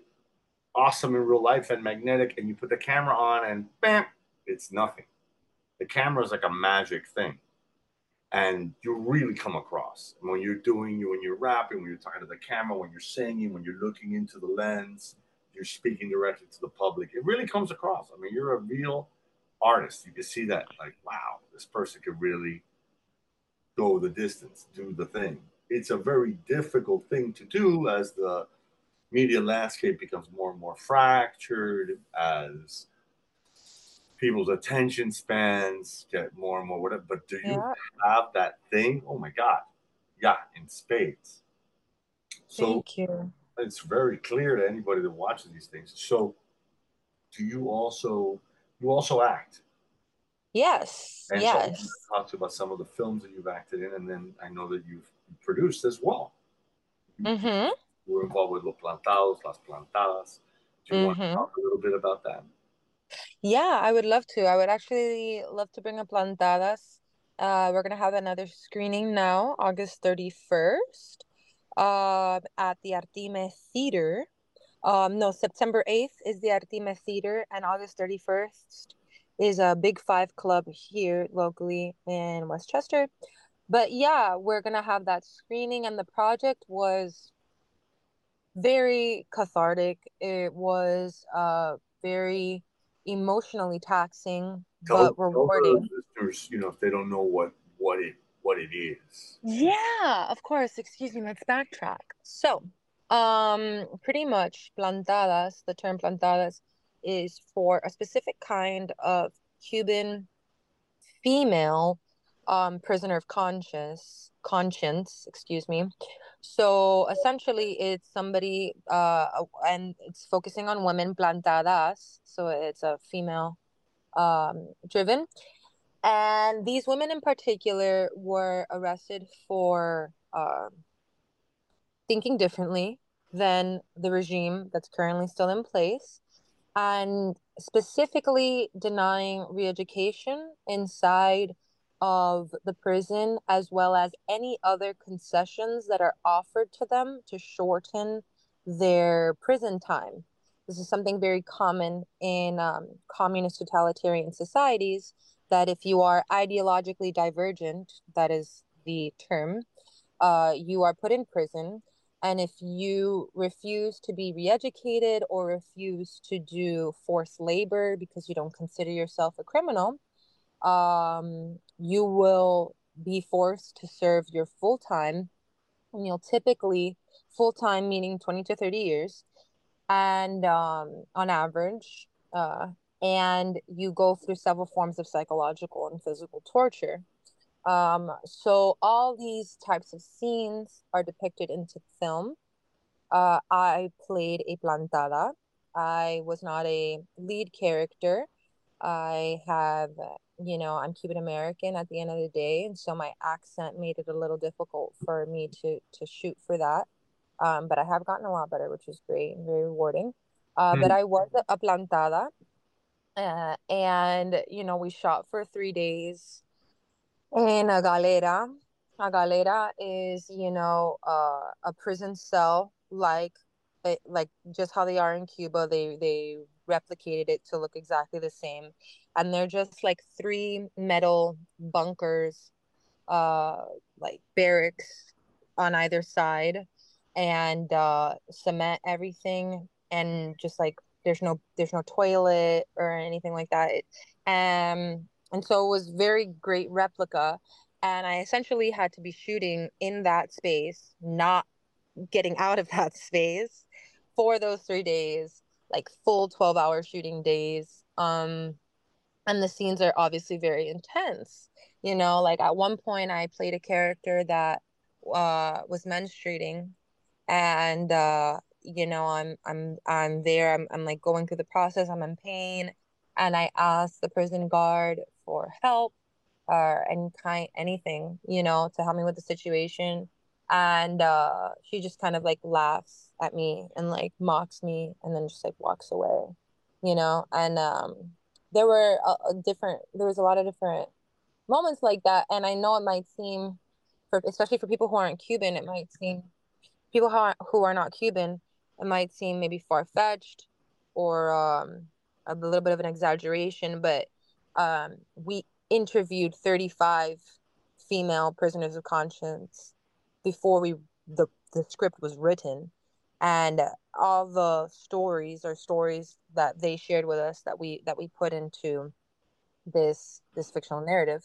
awesome in real life and magnetic, and you put the camera on and bam, it's nothing. The camera is like a magic thing. And you really come across when you're doing you when you're rapping, when you're talking to the camera, when you're singing, when you're looking into the lens, you're speaking directly to the public. It really comes across. I mean, you're a real artist. You can see that, like, wow, this person could really go the distance, do the thing. It's a very difficult thing to do as the media landscape becomes more and more fractured, as people's attention spans get more and more whatever. But do you Yeah. have that thing? Oh my God. Yeah, in spades. So Thank you. it's very clear to anybody that watches these things. So do you also you also act? Yes. And so Yes. to talk to you about some of the films that you've acted in, and then I know that you've produced as well. Mm-hmm. You were involved with Los Plantados, Las Plantadas. Do you want to Mhm. talk a little bit about that? Yeah, I would love to. I would actually love to bring up Plantadas. Uh, we're gonna have another screening now, August 31st, uh, at the Artime Theater. Um, no, September 8th is the Artime Theater, and August 31st is a Big Five Club here locally in Westchester. But yeah, we're gonna have that screening, and the project was very cathartic. It was uh very emotionally taxing, Tell, but tell the rewarding. listeners, you know, if they don't know what what it what it is. Yeah, of course. Excuse me, let's backtrack. So, um, pretty much plantadas, the term plantadas is for a specific kind of Cuban female um prisoner of conscience, conscience, excuse me. So essentially it's somebody uh and it's focusing on women plantadas, so it's a female um driven and these women in particular were arrested for uh, thinking differently than the regime that's currently still in place, and specifically denying re-education inside of the prison, as well as any other concessions that are offered to them to shorten their prison time. This is something very common in um, communist totalitarian societies that if you are ideologically divergent, that is the term, uh, you are put in prison. And if you refuse to be re-educated or refuse to do forced labor because you don't consider yourself a criminal, um, you will be forced to serve your full time. And you'll typically full time meaning 20 to 30 years. And um, on average, uh, and you go through several forms of psychological and physical torture. Um, so all these types of scenes are depicted into film. Uh, I played a plantada. I was not a lead character, I have, you know, I'm Cuban American at the end of the day, and so my accent made it a little difficult for me to to shoot for that. Um, but I have gotten a lot better, which is great and very rewarding. Uh, mm. But I was a plantada, uh, and you know, we shot for three days in a galera. A galera is, you know, uh, a prison cell like eh, like just how they are in Cuba. They they replicated it to look exactly the same, and they're just like three metal bunkers, uh, like barracks on either side, and uh, cement everything, and just like there's no there's no toilet or anything like that. It, um, and so it was very great replica and i essentially had to be shooting in that space not getting out of that space for those three days like full 12 hour shooting days um and the scenes are obviously very intense you know? Like at one point i played a character that uh was menstruating and uh you know i'm i'm i'm there i'm, I'm like going through the process i'm in pain and i asked the prison guard for help or any kind anything you know to help me with the situation. And uh she just kind of like laughs at me and like mocks me and then just like walks away you know? And um there were a, a different there was a lot of different moments like that. And i know it might seem for especially for people who aren't cuban it might seem people who are, who are not cuban it might seem maybe far-fetched or um a little bit of an exaggeration but um, we interviewed 35 female prisoners of conscience before we the, the script was written. And all the stories are stories that they shared with us that we that we put into this this fictional narrative.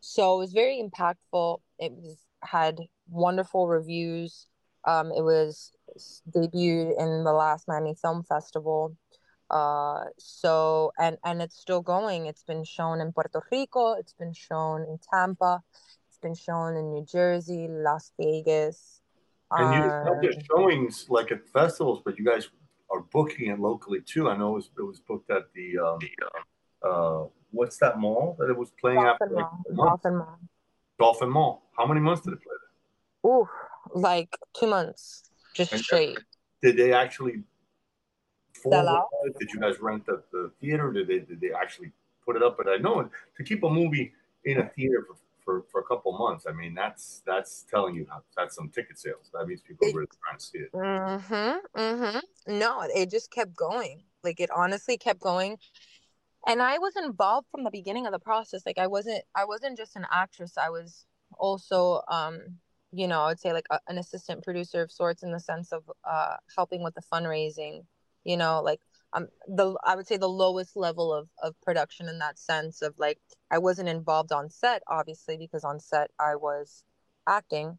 So it was very impactful. It was had wonderful reviews. Um, it was debuted in the last miami film festival uh, so and and it's still going. It's been shown in Puerto Rico. It's been shown in Tampa. It's been shown in New Jersey, Las Vegas. And you not just showings like at festivals, but you guys are booking it locally too. I know it was, it was booked at the um, uh, what's that mall that it was playing Dolphin after? Mall. Like, Dolphin Mall. Dolphin Mall. How many months did it play there? Ooh, like two months, just and straight. Did they actually did you guys rent the, the theater? Did they did they actually put it up? But I know to keep a movie in a theater for, for, for a couple months, I mean that's that's telling you how, that's some ticket sales. That means people are really trying to see it. Mm-hmm. Mm-hmm. No, it just kept going. Like it honestly kept going. And I was involved from the beginning of the process. Like I wasn't I wasn't just an actress. I was also um you know, I would say like a, an assistant producer of sorts in the sense of uh helping with the fundraising you know like um the i would say the lowest level of of production in that sense of like i wasn't involved on set obviously because on set i was acting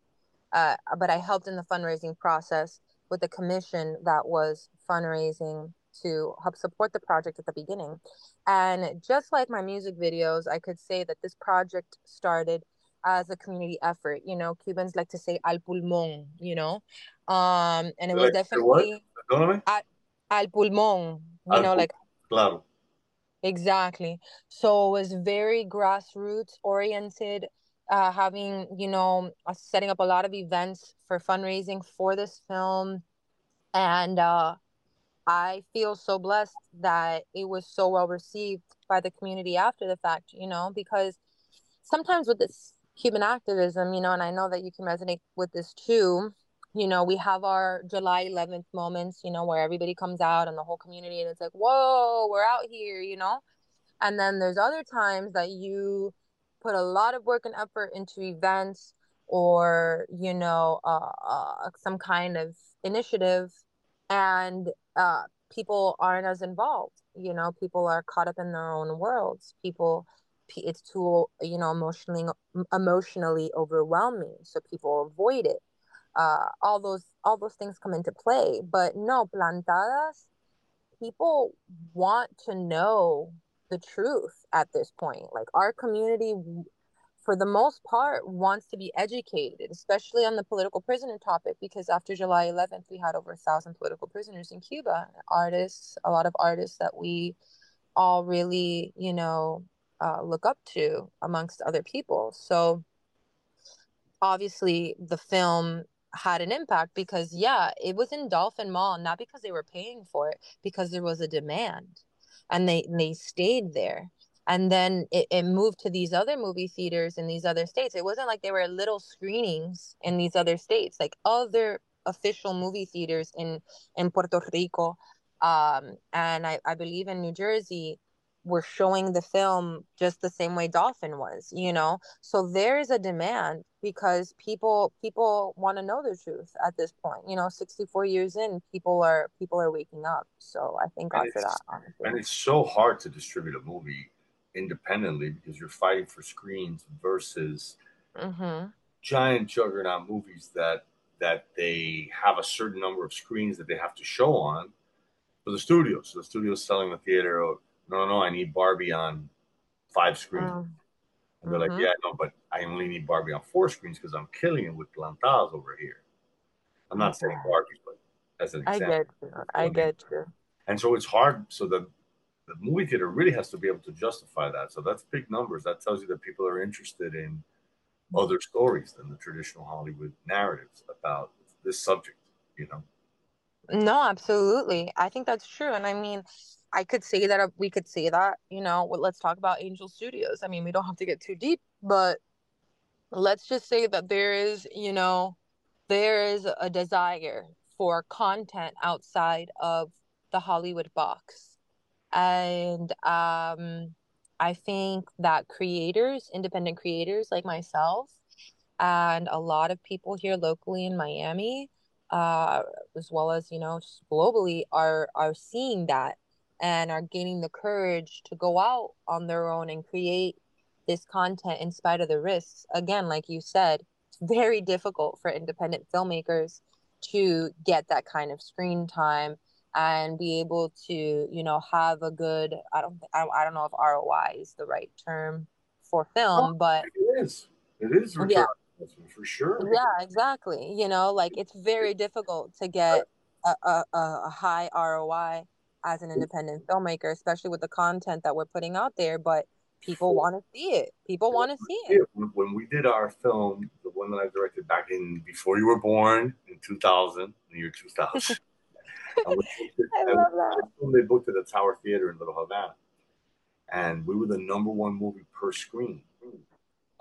uh, but i helped in the fundraising process with the commission that was fundraising to help support the project at the beginning. And just like my music videos i could say that this project started as a community effort. You know cubans like to say al pulmon you know? Um and it was definitely al pulmón, you al know, like claro. Exactly. So it was very grassroots oriented, uh, having, you know, uh, setting up a lot of events for fundraising for this film. And uh, I feel so blessed that it was so well received by the community after the fact, you know, because sometimes with this Cuban activism, you know, and I know that you can resonate with this too, you know, we have our July 11th moments, you know, where everybody comes out and the whole community and it's like, whoa, we're out here, you know? And then there's other times that you put a lot of work and effort into events or, you know, uh, uh, some kind of initiative and uh, people aren't as involved. You know, people are caught up in their own worlds. People, it's too, you know, emotionally, emotionally overwhelming. So people avoid it uh, all those all those things come into play. But no, plantadas, people want to know the truth at this point. Like our community, for the most part, wants to be educated, especially on the political prisoner topic, because after July 11th, we had over a thousand political prisoners in Cuba. Artists, a lot of artists that we all really, you know, uh, look up to amongst other people. So obviously the film had an impact because yeah, it was in Dolphin Mall, not because they were paying for it, because there was a demand and they they stayed there. And then it, it moved to these other movie theaters in these other states. It wasn't like there were little screenings in these other states like other official movie theaters in in puerto rico. Um, and I, I believe in new jersey were showing the film just the same way dolphin was you know so there is a demand because people people want to know the truth at this point you know 64 years in people are people are waking up so i thank god for that honestly. and it's so hard to distribute a movie independently because you're fighting for screens versus mm-hmm. giant juggernaut movies that that they have a certain number of screens that they have to show on for the studio. So the studio's selling the theater. Oh, no, no, I need Barbie on five screens. Mm-hmm. And they're like, mm-hmm. yeah, no, but I only need Barbie on four screens because I'm killing it with Plantadas over here. I'm not saying Barbie, but as an example. I get you. I get you. And so it's hard. So the the movie theater really has to be able to justify that. So that's big numbers. That tells you that people are interested in other stories than the traditional Hollywood narratives about this subject, you know? No, absolutely. I think that's true. And I mean, I could say that uh, we could say that, you know, let's talk about Angel Studios. I mean, we don't have to get too deep, but let's just say that there is, you know, there is a desire for content outside of the Hollywood box and um, I think that creators, independent creators like myself, and a lot of people here locally in Miami, uh, as well as you know just globally, are are seeing that and are gaining the courage to go out on their own and create this content in spite of the risks. Again, like you said, it's very difficult for independent filmmakers to get that kind of screen time and be able to you know have a good i don't i, I don't know if roi is the right term for film oh, but it is. It is yeah. for sure. Yeah exactly. You know like it's very difficult to get a, a, a high roi as an independent filmmaker especially with the content that we're putting out there but people want to see it. People want to see it. when we did our film the one that i directed back in before you were born in 2000 the year 2000 I love that. They booked at the Tower Theater in Little Havana, and we were the number one movie per screen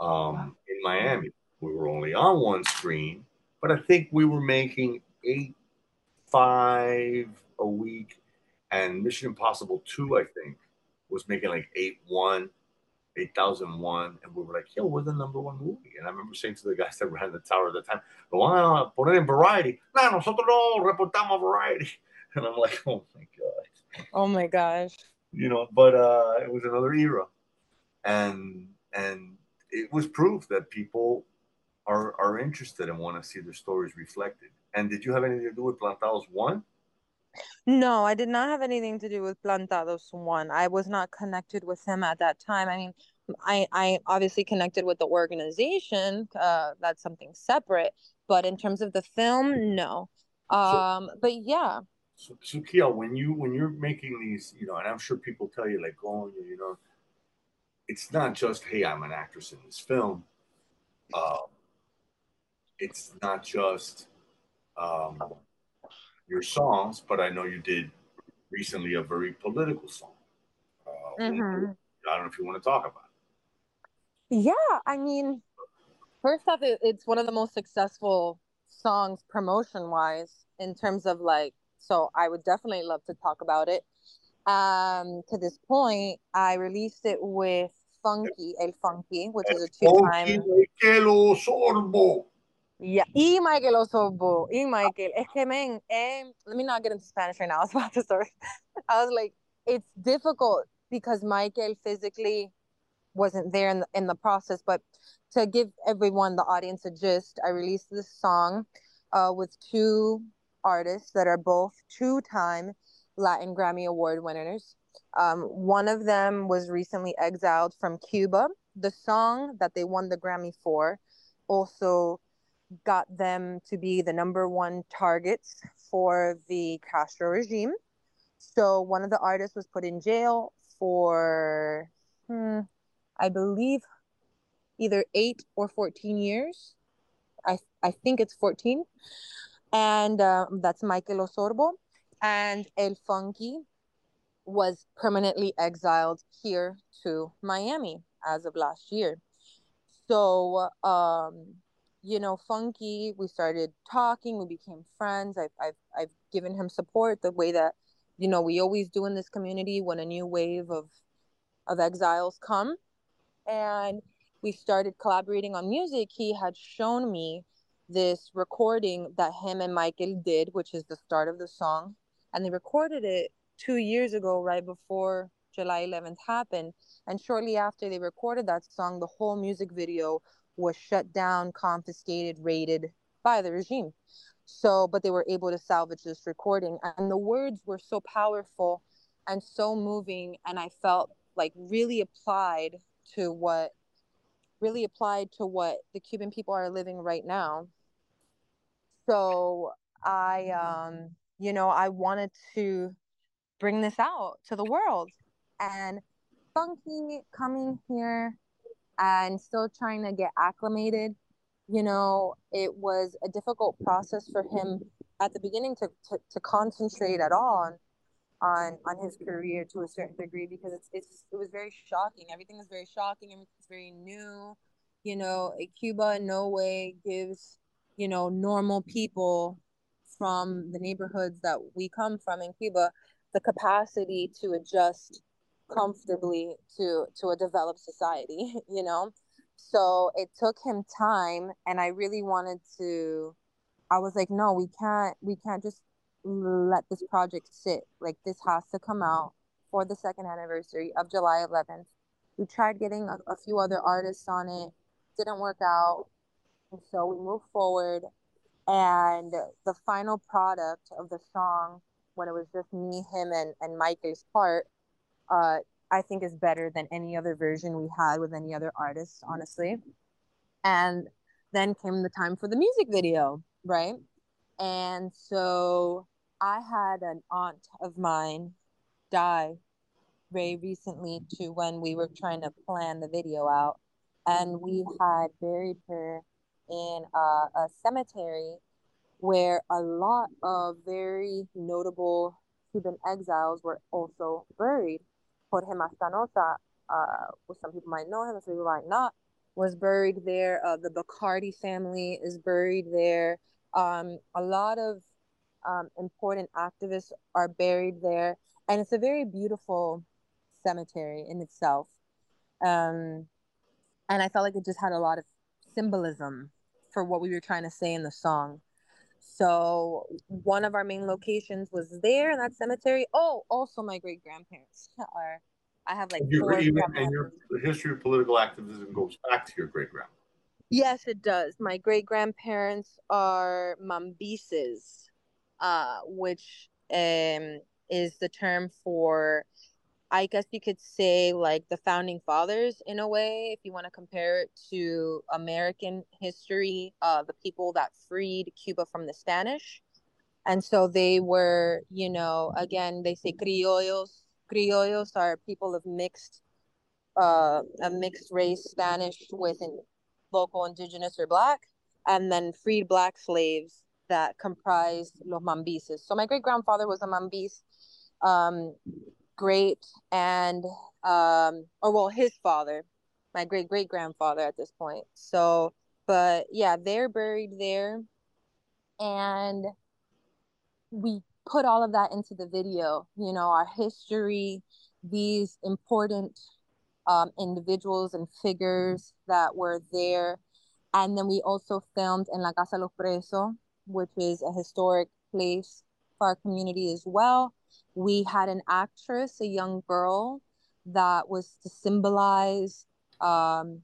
um, in Miami. We were only on one screen, but I think we were making eight, five a week, and Mission Impossible Two, I think, was making like eight one. 8001 and we were like, yo, we're the number one movie. And I remember saying to the guys that ran the tower at the time, go on, put it in variety. No, nosotros no reportamos variety. And I'm like, oh my God. Oh my gosh. You know, but uh, it was another era. And and it was proof that people are are interested and want to see their stories reflected. And did you have anything to do with Plantados one? No, I did not have anything to do with Plantados one. I was not connected with him at that time. I mean, I I obviously connected with the organization. Uh, that's something separate. But in terms of the film, no. Um, but yeah. So, so Kiele, when you when you're making these, you know, and I'm sure people tell you like, oh, you know, it's not just hey, I'm an actress in this film. Um, it's not just um, your songs, but I know you did recently a very political song. Uh, mm-hmm. I don't know if you want to talk about it. Yeah, I mean, first off, it, it's one of the most successful songs promotion wise in terms of like so I would definitely love to talk about it. Um, to this point, I released it with Funky, El Funky, which is a two-time. Yeah, y Maykel Osorbo, y Maykel. Es que, man, let me not get into Spanish right now. I was about to start. I was like, it's difficult because Maykel physically wasn't there in the, in the process. But to give everyone, the audience, a gist, I released this song uh, with two artists that are both two time Latin Grammy Award winners. Um, one of them was recently exiled from Cuba. The song that they won the Grammy for also got them to be the number one targets for the Castro regime. So one of the artists was put in jail for, hmm, I believe, either eight or 14 years. I, I think it's 14. And uh, that's Maykel Osorbo. And El Funky was permanently exiled here to Miami as of last year. So, um, you know, Funky, we started talking, we became friends. I've, I've, I've given him support the way that, you know, we always do in this community when a new wave of, of exiles come. And we started collaborating on music. He had shown me this recording that him and Maykel did, which is the start of the song. And they recorded it two years ago, right before July 11th happened. And shortly after they recorded that song, the whole music video was shut down, confiscated, raided by the regime. So, but they were able to salvage this recording. And the words were so powerful and so moving. And I felt like really applied to what really applied to what the Cuban people are living right now. So I um you know, I wanted to bring this out to the world. And Funky coming here and still trying to get acclimated, you know, it was a difficult process for him at the beginning to, to, to concentrate at all on, on on his career to a certain degree because it's it's it was very shocking. Everything is very shocking. Everything's very new. You know, Cuba in no way gives you know normal people from the neighborhoods that we come from in Cuba the capacity to adjust comfortably to to a developed society you know? So it took him time and i really wanted to i was like no we can't we can't just let this project sit. Like this has to come out for the second anniversary of july 11th we tried getting a, a few other artists on it. Didn't work out. And so we moved forward and the final product of the song when it was just me him and, and Maykel's part uh, I think is better than any other version we had with any other artist, honestly. And then came the time for the music video, right? And so I had an aunt of mine die very recently to when we were trying to plan the video out. And we had buried her in a, a cemetery where a lot of very notable Cuban exiles were also buried. Jorge Mas Canosa, uh, some people might know him, some people might not, was buried there. Uh, the Bacardi family is buried there. Um, a lot of um, important activists are buried there. And it's a very beautiful cemetery in itself. Um, and I felt like it just had a lot of symbolism for what we were trying to say in the song. So one of our main locations was there in that cemetery. Oh, also my great grandparents are. I have like you, four. Even, and your the history of political activism goes back to your great grandma. Yes, it does. My great grandparents are Mambises, uh, which um, is the term for I guess you could say like the founding fathers in a way, if you want to compare it to American history, uh, the people that freed Cuba from the Spanish. And so they were, you know, again, they say criollos. Criollos are people of mixed, uh, a mixed race Spanish with an local indigenous or black, and then freed black slaves that comprised los mambises. So my great grandfather was a mambis. Um, great and um or well his father my great great grandfather at this point. So but yeah they're buried there. And we put all of that into the video you know our history these important um, individuals and figures that were there. And then we also filmed in la casa los presos which is a historic place for our community as well we had an actress, a young girl, that was to symbolize um,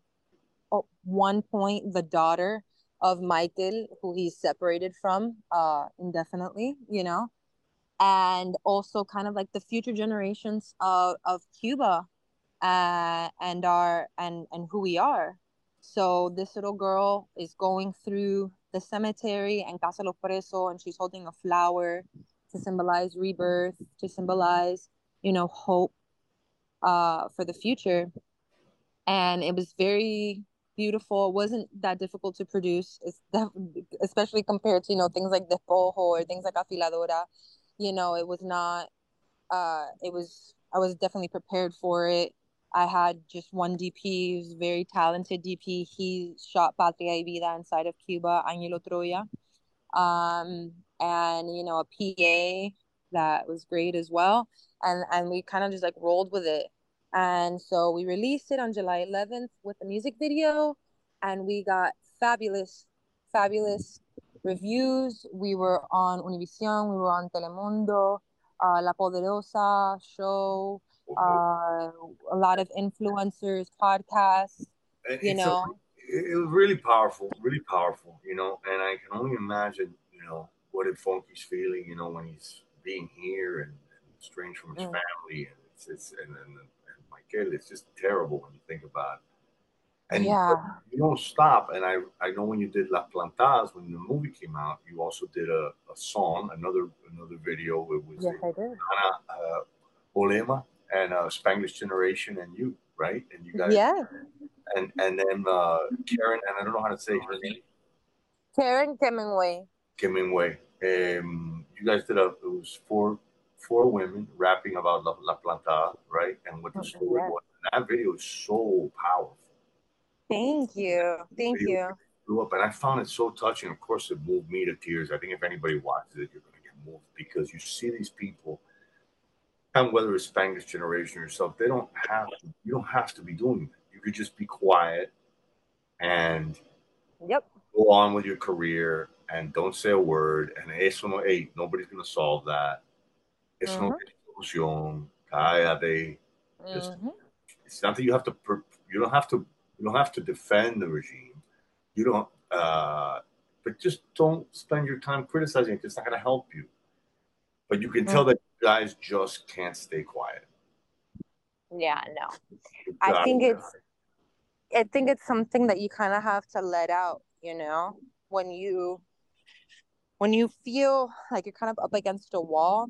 at one point the daughter of Maykel, who he's separated from uh, indefinitely, you know, and also kind of like the future generations of, of Cuba uh, and our and and who we are. So this little girl is going through the cemetery and Casa Los Presos, and she's holding a flower to symbolize rebirth, to symbolize, you know, hope. uh, for the future. And it was very beautiful. It wasn't that difficult to produce, especially compared to, you know, things like Despojo or things like Afiladora. You know, it was not, uh, it was, I was definitely prepared for it. I had just one DP, he was very talented DP. He shot Patria y Vida inside of Cuba, Anyelo Troya. Um, and, you know, a PA that was great as well. And, and we kind of just like rolled with it. And so we released it on July 11th with a music video, and we got fabulous, fabulous reviews. We were on Univision, we were on Telemundo, uh, La Poderosa show, uh, a lot of influencers, podcasts, you know. A, it was really powerful, really powerful, you know, and I can only imagine, you know, what if Funky's feeling, you know, when he's being here and, and estranged from his mm. family and it's, it's and, and, and Maykel, it's just terrible when you think about it. And yeah. you don't stop. And I, I know when you did La Plantadas, when the movie came out, you also did a, a song, another another video. It was yes, I did. Ana uh, Olema and uh, Spanglish Generation and you, right? And you guys, yeah. And and then uh, Karen, and I don't know how to say her name. Karen Hemingway. Hemingway. Um, you guys did a. It was four four women rapping about La, La Plantada, right? And what the oh, story was. And that video is so powerful. Thank you. Thank you. Grew up, and I found it so touching. Of course, it moved me to tears. I think if anybody watches it, you're going to get moved because you see these people, and whether it's Spanglish generation or yourself, they don't have to, you don't have to be doing that. You could just be quiet and yep. go on with your career and don't say a word. And eso no, hey, nobody's going to solve that. Eso no tiene solución. Cállate. It's not that you have to. You don't have to. You don't have to defend the regime. You don't. Uh, but just don't spend your time criticizing it. It's not going to help you. But you can mm-hmm. tell that guys just can't stay quiet. Yeah, no. I think it's. I think it's something that you kind of have to let out. You know, when you when you feel like you're kind of up against a wall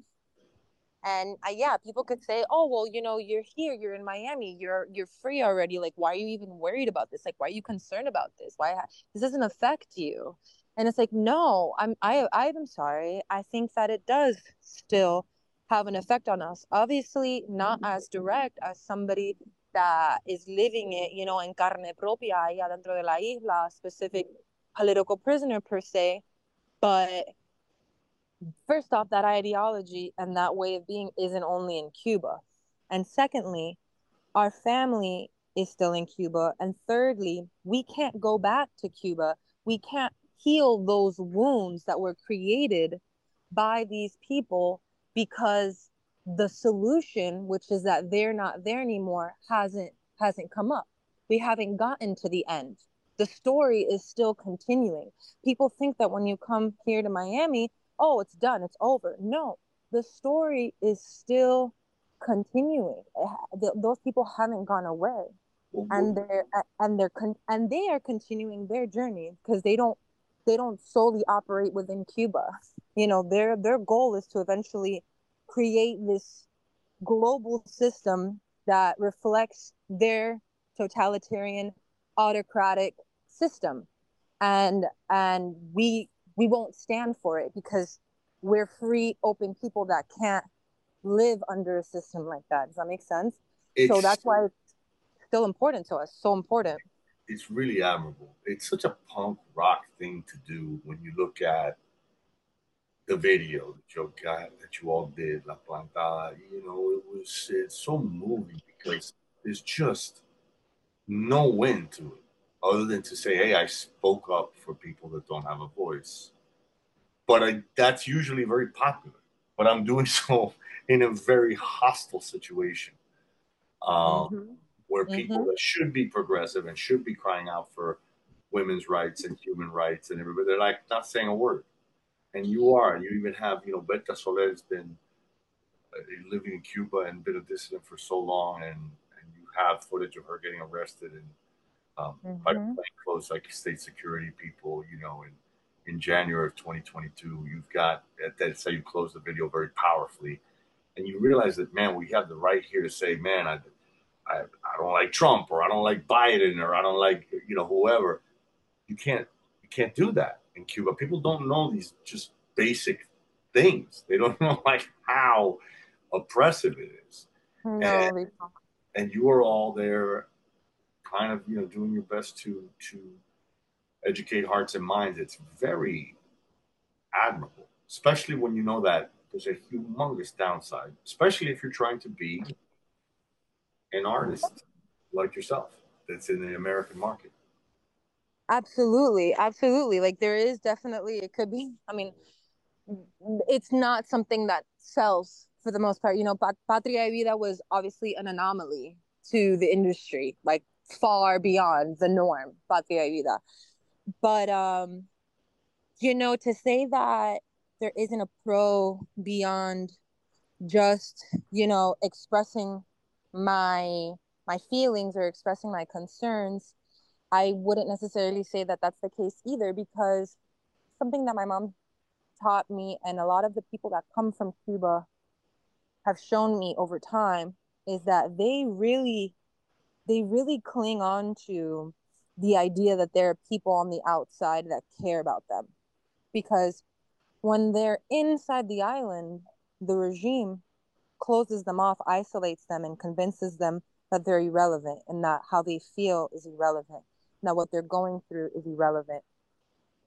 and uh, yeah people could say oh well you know you're here you're in miami you're you're free already like why are you even worried about this? Like why are you concerned about this? Why this doesn't affect you. And it's like no i'm i i'm sorry. I think that it does still have an effect on us. Obviously not as direct as somebody that is living it you know en carne propia ahí adentro de la isla specific political prisoner per se but first off, that ideology and that way of being isn't only in Cuba. And secondly, our family is still in Cuba. And thirdly, we can't go back to Cuba. We can't heal those wounds that were created by these people because the solution, which is that they're not there anymore, hasn't hasn't come up. We haven't gotten to the end. The story is still continuing. People think that when you come here to Miami, oh, it's done, it's over. No, the story is still continuing. those people haven't gone away, and they're and they're con- and they are continuing their journey because they don't they don't solely operate within Cuba. You know, their their goal is to eventually create this global system that reflects their totalitarian autocratic system and and we we won't stand for it because we're free, open people that can't live under a system like that. Does that make sense? It's, so that's why it's still important to us. So important. It's really admirable. It's such a punk rock thing to do when you look at the video that you got that you all did, La Plantada. You know, it was it's so moving because there's just no end to it other than to say, hey, I spoke up for people that don't have a voice. But I, that's usually very popular. But I'm doing so in a very hostile situation um, mm-hmm. where people mm-hmm. that should be progressive and should be crying out for women's rights and human rights and everybody, they're like not saying a word. And you are. You even have, you know, Berta Soler has been uh, living in Cuba and been a dissident for so long, and, and you have footage of her getting arrested and um, mm-hmm. by close like state security people, you know, and in January of 2022, you've got that's how you close the video very powerfully, and you realize that man, we have the right here to say, man, I, I, I don't like Trump or I don't like Biden or I don't like you know whoever. You can't you can't do that in Cuba. People don't know these just basic things. They don't know like how oppressive it is. No, And- And you are all there, kind of you know doing your best to to educate hearts and minds. It's very admirable, especially when you know that there's a humongous downside, especially if you're trying to be an artist like yourself that's in the American market. Absolutely, absolutely. Like there is definitely it could be. I mean, it's not something that sells for the most part. You know, Pat- Patria Vida was obviously an anomaly to the industry, like far beyond the norm. Patria y Vida, but um, you know, to say that there isn't a pro beyond just you know expressing my my feelings or expressing my concerns I wouldn't necessarily say that that's the case either because something that my mom taught me and a lot of the people that come from Cuba have shown me over time is that they really they really cling on to the idea that there are people on the outside that care about them because when they're inside the island the regime closes them off isolates them and convinces them that they're irrelevant and that how they feel is irrelevant that what they're going through is irrelevant.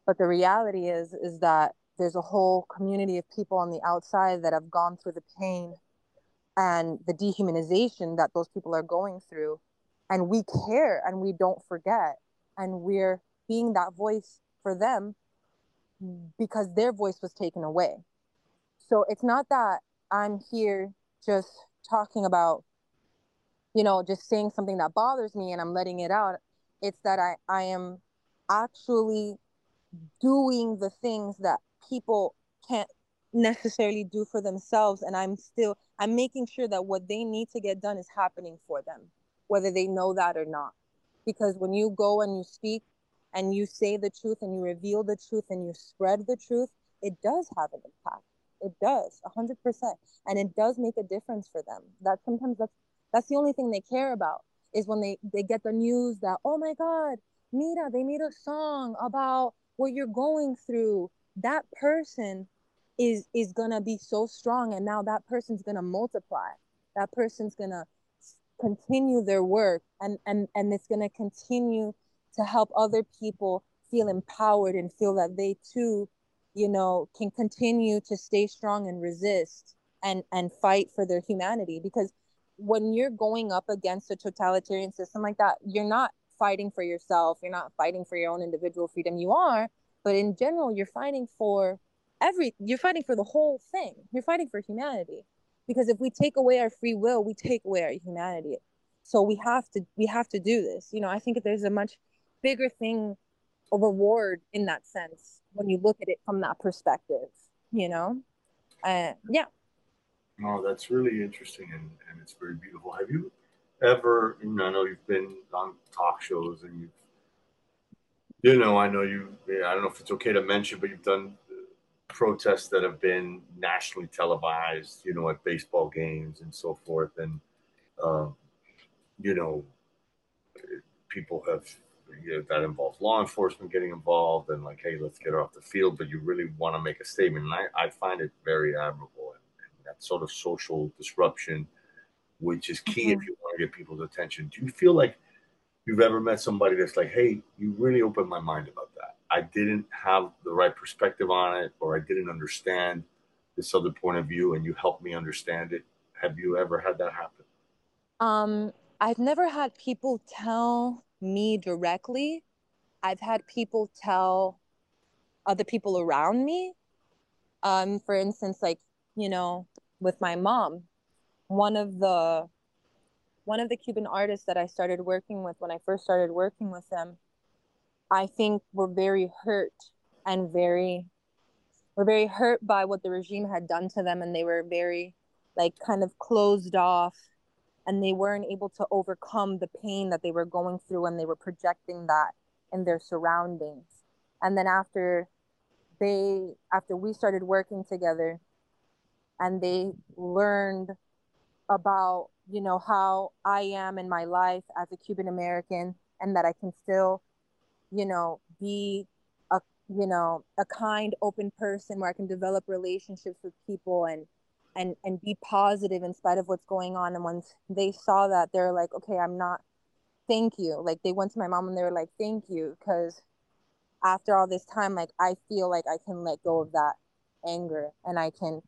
But the reality is is that there's a whole community of people on the outside that have gone through the pain and the dehumanization that those people are going through. And we care and we don't forget. And we're being that voice for them because their voice was taken away. So it's not that I'm here just talking about, you know, just saying something that bothers me and I'm letting it out it's that I, I am actually doing the things that people can't necessarily do for themselves and i'm still i'm making sure that what they need to get done is happening for them whether they know that or not. Because when you go and you speak and you say the truth and you reveal the truth and you spread the truth it does have an impact. It does 100% and it does make a difference for them. That sometimes that's that's the only thing they care about is when they they get the news that oh my god mira they made a song about what you're going through. That person is is gonna be so strong and now that person's gonna multiply. That person's gonna continue their work and and and it's gonna continue to help other people feel empowered and feel that they too you know can continue to stay strong and resist and and fight for their humanity because when you're going up against a totalitarian system like that, you're not fighting for yourself. You're not fighting for your own individual freedom. You are, but in general, you're fighting for every, you're fighting for the whole thing. You're fighting for humanity. Because if we take away our free will, we take away our humanity. So we have to, we have to do this. You know, I think there's a much bigger thing, a reward in that sense when you look at it from that perspective, you know? Uh, yeah. Oh, that's really interesting and, and it's very beautiful. Have you ever, you know, I know you've been on talk shows and you've, you know, I know you, I don't know if it's okay to mention, but you've done protests that have been nationally televised, you know, at baseball games and so forth. And, um, you know, people have, you know, that involves law enforcement getting involved and like, hey, let's get her off the field, but you really want to make a statement. And I, I find it very admirable. And, and that sort of social disruption, which is key if you want to get people's attention. Do you feel like you've ever met somebody that's like, hey, you really opened my mind about that? I didn't have the right perspective on it, or I didn't understand this other point of view, and you helped me understand it. Have you ever had that happen? Um, I've never had people tell me directly. I've had people tell other people around me. Um, for instance, like, you know, with my mom, one of the one of the Cuban artists that I started working with when I first started working with them, I think were very hurt and very were very hurt by what the regime had done to them and they were very like kind of closed off and they weren't able to overcome the pain that they were going through and they were projecting that in their surroundings. And then after they after we started working together and they learned about you know, how I am in my life as a Cuban American and that I can still, you know, be a, you know, a kind, open person where I can develop relationships with people and, and, and be positive in spite of what's going on. And once they saw that, they're like, okay, I'm not, thank you. Like they went to my mom and they were like, thank you. Cause after all this time, like I feel like I can let go of that anger and I can,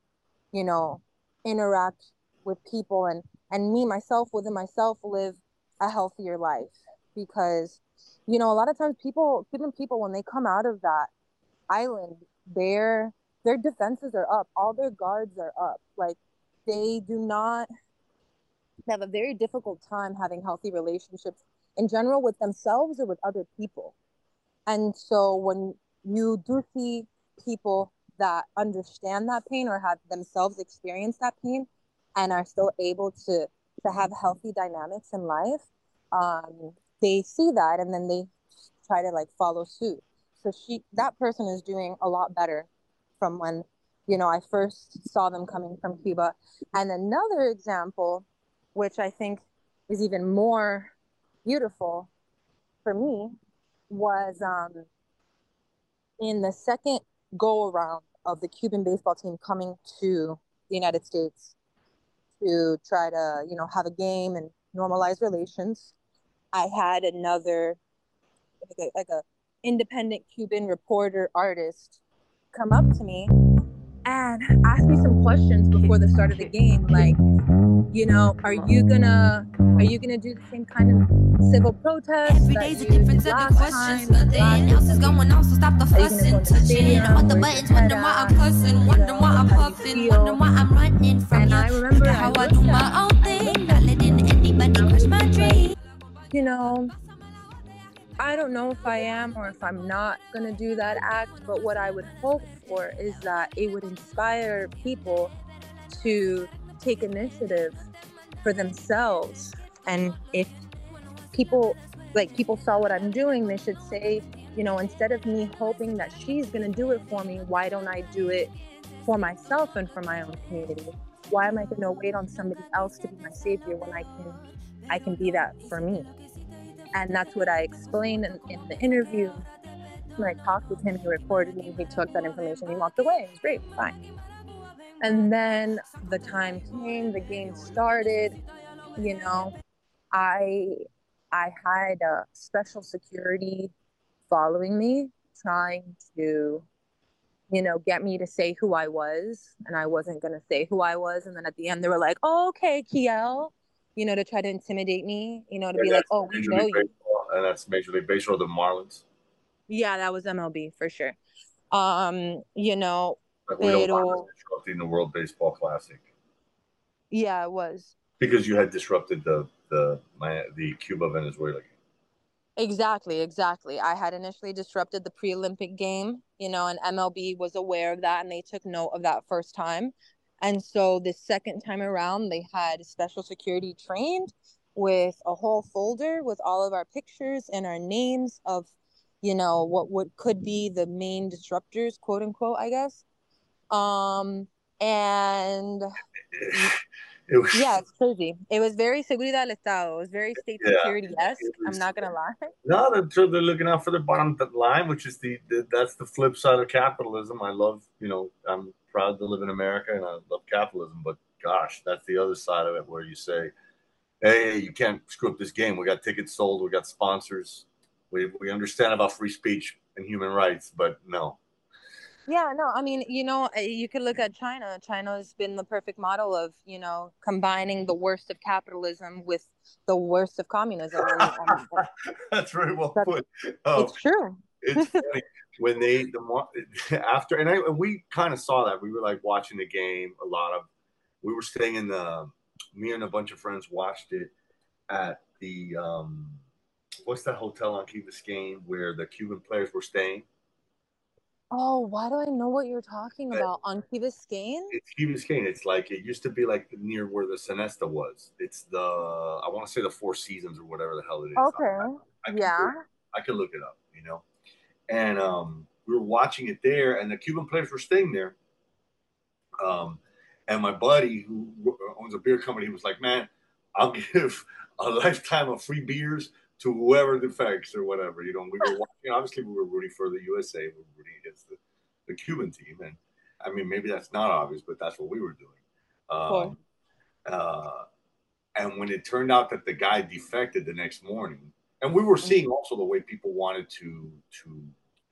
you know, interact with people and and me myself within myself live a healthier life because you know a lot of times people even people when they come out of that island their their defenses are up. All their guards are up. Like they do not have a very difficult time having healthy relationships in general with themselves or with other people. And so when you do see people that understand that pain or have themselves experienced that pain and are still able to to have healthy dynamics in life um, they see that and then they try to like follow suit so she that person is doing a lot better from when you know i first saw them coming from cuba and another example which i think is even more beautiful for me was um, in the second go around of the Cuban baseball team coming to the United States to try to, you know, have a game and normalize relations. I had another like a, like a independent Cuban reporter artist come up to me and ask me some questions before the start of the game like you know are you gonna are you gonna do the same kind of civil protest Every day's a different set of questions. Nothing else is going on, so stop the fussing. Touching. all the buttons, wondering why I'm cussing, wondering why I'm puffing, wondering why I'm running from And you. I remember how I do my own you know, I don't know if I am or if I'm not going to do that act, but what I would hope for is that it would inspire people to take initiative for themselves. And if people, like people saw what I'm doing, they should say, you know, instead of me hoping that she's going to do it for me, why don't I do it for myself and for my own community? Why am I going to wait on somebody else to be my savior when I can I can be that for me? And that's what I explained in, in the interview. When I talked with him, he recorded me, he took that information, he walked away. It was great, fine. And then the time came, the game started, you know, I I had a special security following me, trying to, you know, get me to say who I was. And I wasn't gonna say who I was. And then at the end they were like, oh, okay, Kiel, you know, to try to intimidate me, you know, to And be like, oh, we know League you. And that's Major League Baseball, the Marlins. Yeah, that was MLB for sure. Um, you know, Like we Pero- disrupting the World Baseball Classic yeah, it was. because you had disrupted the the my, the Cuba Venezuela game. Exactly, exactly. I had initially disrupted the pre-Olympic game, you know, and MLB was aware of that and they took note of that first time. And so the second time around, they had special security trained with a whole folder with all of our pictures and our names of, you know, what would could be the main disruptors, quote unquote, I guess. Um, and It was, yeah, it's crazy. It was very seguridad del Estado. It was very state Yeah, security esque. I'm not gonna lie. No, they're, they're looking out for the bottom line, which is the, the that's the flip side of capitalism. I love, you know, I'm proud to live in America and I love capitalism, but gosh, that's the other side of it where you say, hey, you can't screw up this game. We got tickets sold, we got sponsors. We we understand about free speech and human rights, but no. Yeah, no, I mean, you know, uh, you could look at China. China has been the perfect model of, you know, combining the worst of capitalism with the worst of communism. And that's very well That's- put. Oh, it's true. it's funny when they the after and I and we kind of saw that we were like watching the game a lot of we were staying in the me and a bunch of friends watched it at the um what's that hotel on Key Biscayne where the Cuban players were staying Oh, why do I know what you're talking about? On Key Biscayne? it's Key Biscayne it's like it used to be like near where the Sonesta was it's the I want to say the Four Seasons or whatever the hell it is Okay. I could Yeah. look- I could look it up, you know. And um, we were watching it there, and the Cuban players were staying there. Um, and my buddy, who owns a beer company, was like, "Man, I'll give a lifetime of free beers to whoever defects or whatever. You know, we were watching. Obviously, we were rooting for the USA. We were rooting against the, the Cuban team, and I mean, maybe that's not obvious, but that's what we were doing. Um, uh, and when it turned out that the guy defected the next morning, and we were seeing also the way people wanted to to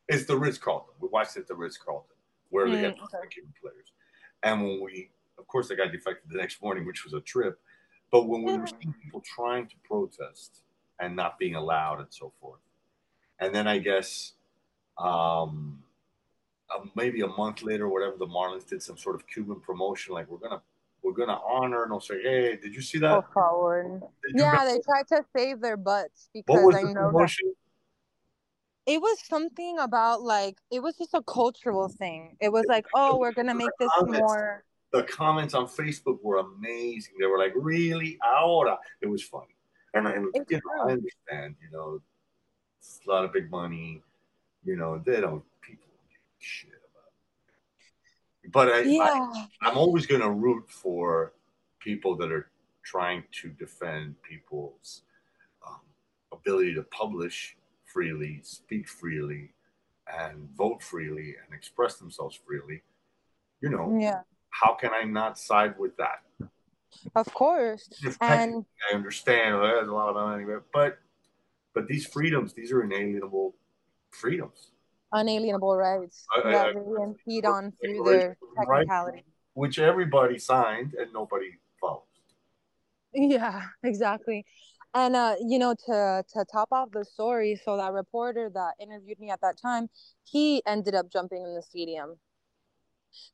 it's the Ritz Carlton. We watched it at the Ritz Carlton where they had Mm, okay. the Cuban players, and when we, of course, the guy defected the next morning, which was a trip. But when we were seeing people trying to protest and not being allowed and so forth, and then I guess um, uh, maybe a month later, whatever, the Marlins did some sort of Cuban promotion, like we're gonna we're gonna honor and I'll say, hey, did you see that? Go forward. You Yeah, they tried to save their butts because was I know that promotion? it was something about like it was just a cultural thing. It was like, oh, we're gonna make this more. The comments on Facebook were amazing. They were like, really, ahora. It was funny, and, It's you know, true. I understand. You know, it's a lot of big money. You know, they don't people don't give a shit about. It. But I, I Yeah, I'm always going to root for people that are trying to defend people's um, ability to publish freely, speak freely, and vote freely and express themselves freely. You know, yeah, how can I not side with that? Of course. And I understand there's a lot of money, but but these freedoms, these are inalienable freedoms, unalienable rights that impede on through their technicality. which everybody signed and nobody follows. Yeah, exactly. And uh, you know, to to top off the story, so that reporter that interviewed me at that time, he ended up jumping in the stadium.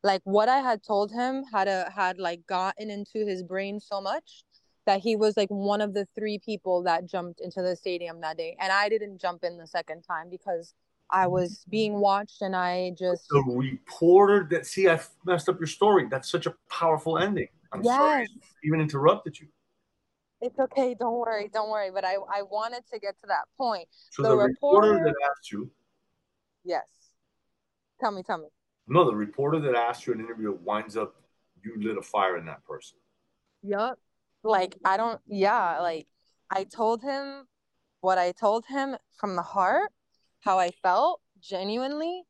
Like what I had told him had a had like gotten into his brain so much that he was like one of the three people that jumped into the stadium that day. And I didn't jump in the second time because I mm-hmm. was being watched and I just The reporter that see, I messed up your story. That's such a powerful ending. I'm sorry, Yes. I even interrupted you. It's okay, don't worry, don't worry. But I I wanted to get to that point. So The the, reporter reporter- that asked you, Yes. Tell me, tell me. No, the reporter that asked you an interview winds up you lit a fire in that person. Yup. Like I don't yeah, like I told him what I told him from the heart, how I felt genuinely,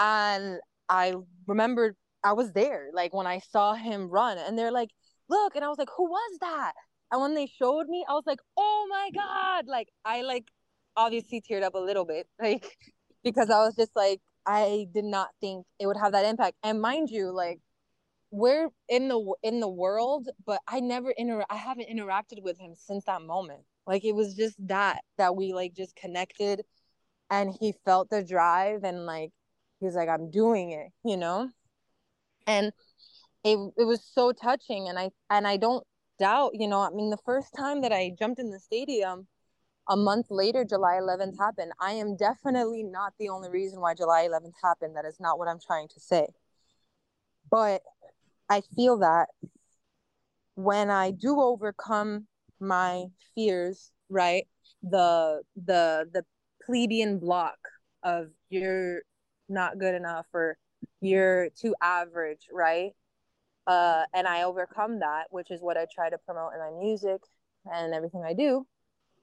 and I remembered I was there, like when I saw him run, and they're like, "Look," and I was like, "Who was that?" And when they showed me, I was like, "Oh my God!" Like I like obviously teared up a little bit, like because I was just like, I did not think it would have that impact. And mind you, like we're in the in the world, but I never inter I haven't interacted with him since that moment. Like it was just that that we like just connected and he felt the drive and like he was like I'm doing it, you know? And it it was so touching and I and I don't doubt, you know, I mean the first time that I jumped in the stadium a month later July 11th happened. I am definitely not the only reason why July 11th happened. That is not what I'm trying to say. But I feel that when I do overcome my fears, right? The the the plebeian block of you're not good enough or you're too average, right? Uh, and I overcome that, which is what I try to promote in my music and everything I do.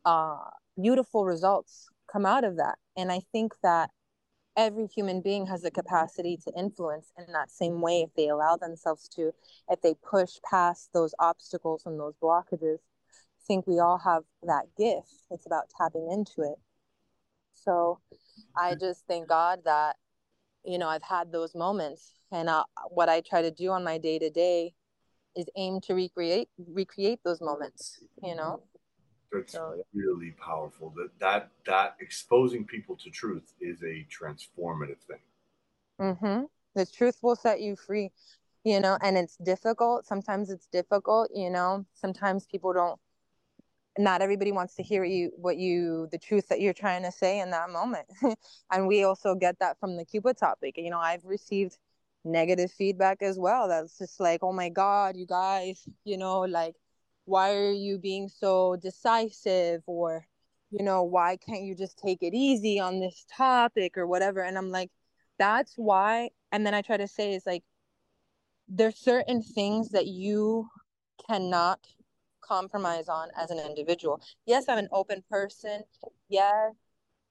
Uh, beautiful results come out of that, and I think that every human being has the capacity to influence in that same way if they allow themselves to if they push past those obstacles and those blockages. I think we all have that gift. It's about tapping into it. So i just thank god that you know i've had those moments. And uh, what i try to do on my day to day is aim to recreate recreate those moments you know That's So, yeah. really powerful. That that that exposing people to truth is a transformative thing. Mm-hmm. The truth will set you free, you know, and it's difficult. Sometimes it's difficult, you know. Sometimes people don't not everybody wants to hear you what you the truth that you're trying to say in that moment. and we also get that from the Cuba topic. You know, I've received negative feedback as well. That's just like, oh my God, you guys, you know, like why are you being so decisive or you know, why can't you just take it easy on this topic or whatever? And I'm like, that's why and then i try to say is like there's certain things that you cannot compromise on as an individual. Yes, I'm an open person. Yes,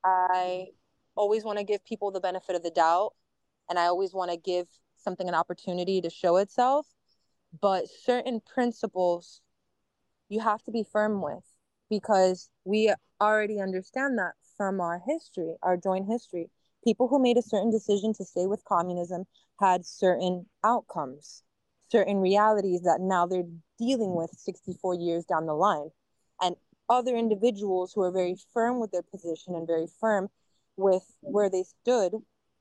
I always want to give people the benefit of the doubt and I always want to give something an opportunity to show itself. But certain principles you have to be firm with because we already understand that from our history, our joint history. People who made a certain decision to stay with communism had certain outcomes, certain realities that now they're dealing with 64 years down the line. And other individuals who are very firm with their position and very firm with where they stood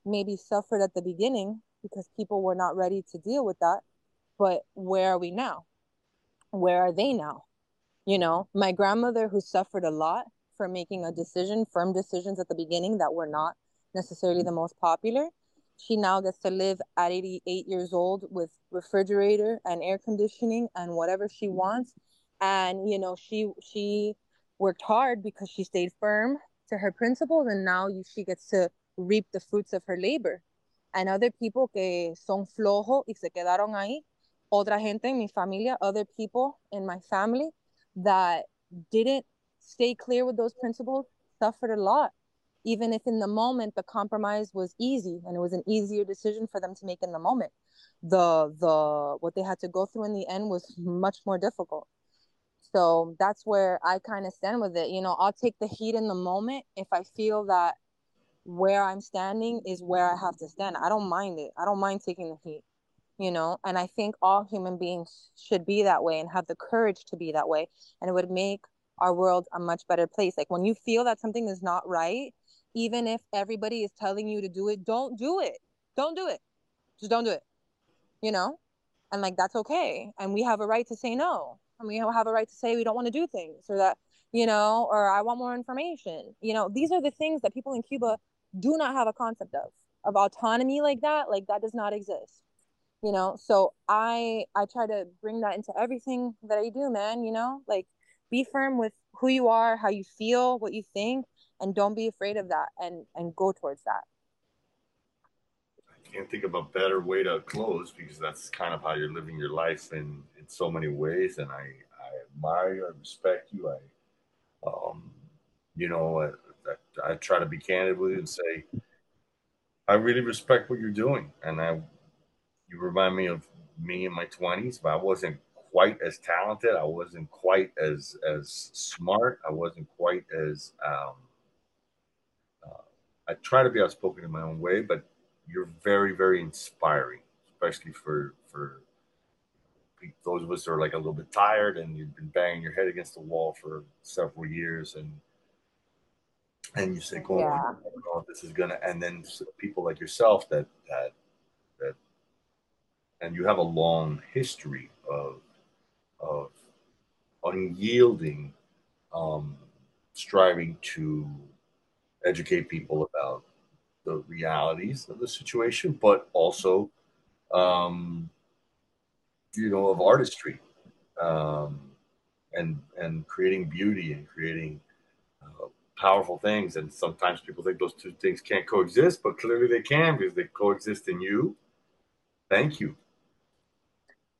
maybe suffered at the beginning because people were not ready to deal with that. But where are we now? Where are they now? You know, my grandmother who suffered a lot for making a decision, firm decisions at the beginning that were not necessarily the most popular. She now gets to live at 88 years old with refrigerator and air conditioning and whatever she wants. And you know, she she worked hard because she stayed firm to her principles and now she gets to reap the fruits of her labor. And other people que son flojos y se quedaron ahí, otra gente en mi familia, other people in my family that didn't stay clear with those principles suffered a lot. Even if in the moment the compromise was easy and it was an easier decision for them to make in the moment, the the what they had to go through in the end was much more difficult. So that's where I kind of stand with it. You know, I'll take the heat in the moment if I feel that where I'm standing is where I have to stand. I don't mind it. I don't mind taking the heat, you know. And I think all human beings should be that way and have the courage to be that way. And it would make our world a much better place. Like when you feel that something is not right, even if everybody is telling you to do it, don't do it. Don't do it. Just don't do it. You know? And like that's okay. And we have a right to say no. And we have a right to say we don't want to do things or that, you know, or I want more information. You know, these are the things that people in Cuba do not have a concept of of autonomy like that like that does not exist you know? So i i try to bring that into everything that i do man you know? Like be firm with who you are how you feel what you think and don't be afraid of that and and go towards that. I can't think of a better way to close because that's kind of how you're living your life in in so many ways. And i i admire you i respect you. I um you know I, I try to be candid with you and say, I really respect what you're doing, and I, you remind me of me in my twenties, but I wasn't quite as talented. I wasn't quite as as smart. I wasn't quite as. Um, uh, I try to be outspoken in my own way, but you're very, very inspiring, especially for for those of us who are like a little bit tired and you've been banging your head against the wall for several years and and you say, "Oh, yeah. this is gonna," and then people like yourself that that, and you have a long history of of unyielding, um, striving to educate people about the realities of the situation, but also, um, you know, of artistry, um, and and creating beauty and creating powerful things. And sometimes people think those two things can't coexist, but clearly they can because they coexist in you. Thank you.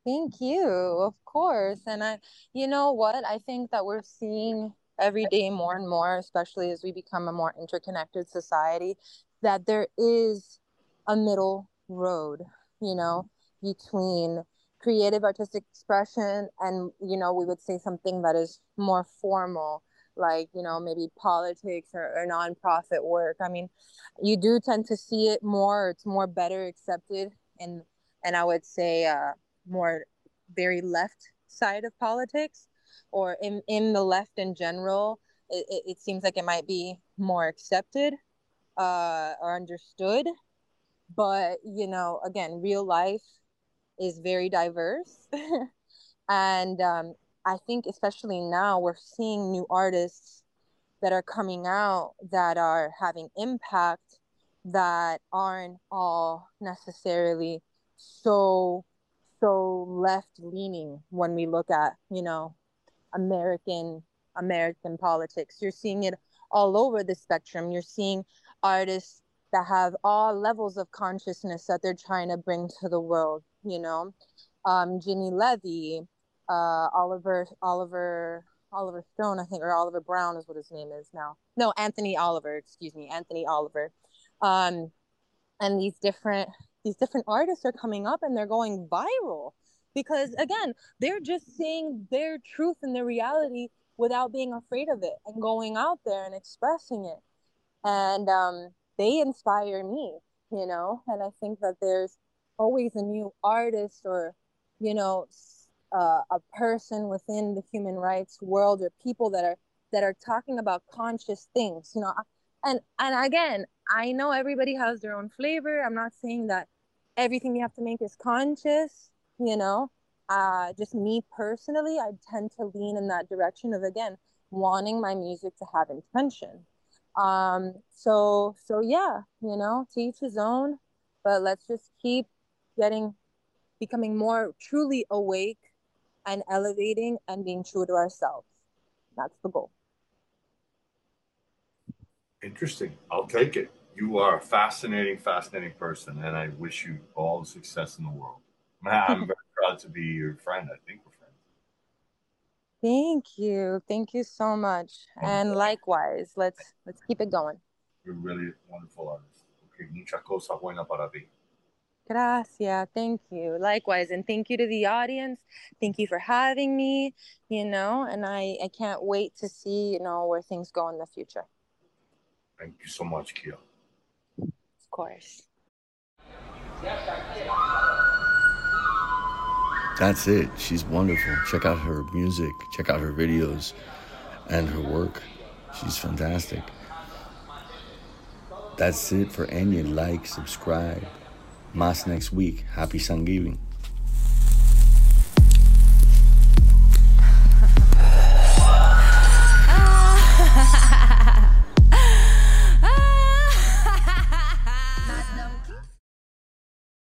Thank you, of course. And I, you know what? I think that we're seeing every day more and more, especially as we become a more interconnected society, that there is a middle road, you know, between creative artistic expression and, you know, we would say something that is more formal like you know maybe politics or, or nonprofit work i mean you do tend to see it more it's more better accepted and and i would say uh more very left side of politics or in in the left in general it, it, it seems like it might be more accepted uh or understood. But you know again real life is very diverse. And um, I think especially now we're seeing new artists that are coming out that are having impact that aren't all necessarily so so left leaning when we look at you know american american politics you're seeing it all over the spectrum you're seeing artists that have all levels of consciousness that they're trying to bring to the world you know um, Ginny Levy, uh, Oliver Oliver Oliver Stone, I think, or Oliver Brown is what his name is now. No, Anthony Oliver, excuse me, Anthony Oliver. Um, and these different these different artists are coming up and they're going viral because again, they're just saying their truth and their reality without being afraid of it and going out there and expressing it. And um, they inspire me, you know, and I think that there's always a new artist or, you know, uh, a person within the human rights world or people that are that are talking about conscious things you know and and again i know everybody has their own flavor i'm not saying that everything you have to make is conscious you know uh just me personally i tend to lean in that direction of again wanting my music to have intention um so so yeah you know to each his own but let's just keep getting becoming more truly awake and elevating and being true to ourselves. That's the goal. Interesting. I'll take it. You are a fascinating, fascinating person, and I wish you all the success in the world. I'm very proud to be your friend. I think we're friends. Thank you. Thank you so much. And likewise, let's let's keep it going. You're really wonderful artist. Okay, mucha cosa buena para ti. Gracias. Thank you. Likewise. And thank you to the audience. Thank you for having me, you know, and I, I can't wait to see, you know, where things go in the future. Thank you so much, Kia. Of course. That's it. She's wonderful. Check out her music, check out her videos and her work. She's fantastic. That's it for Enya. Like, subscribe. Mas next week. Happy Thanksgiving.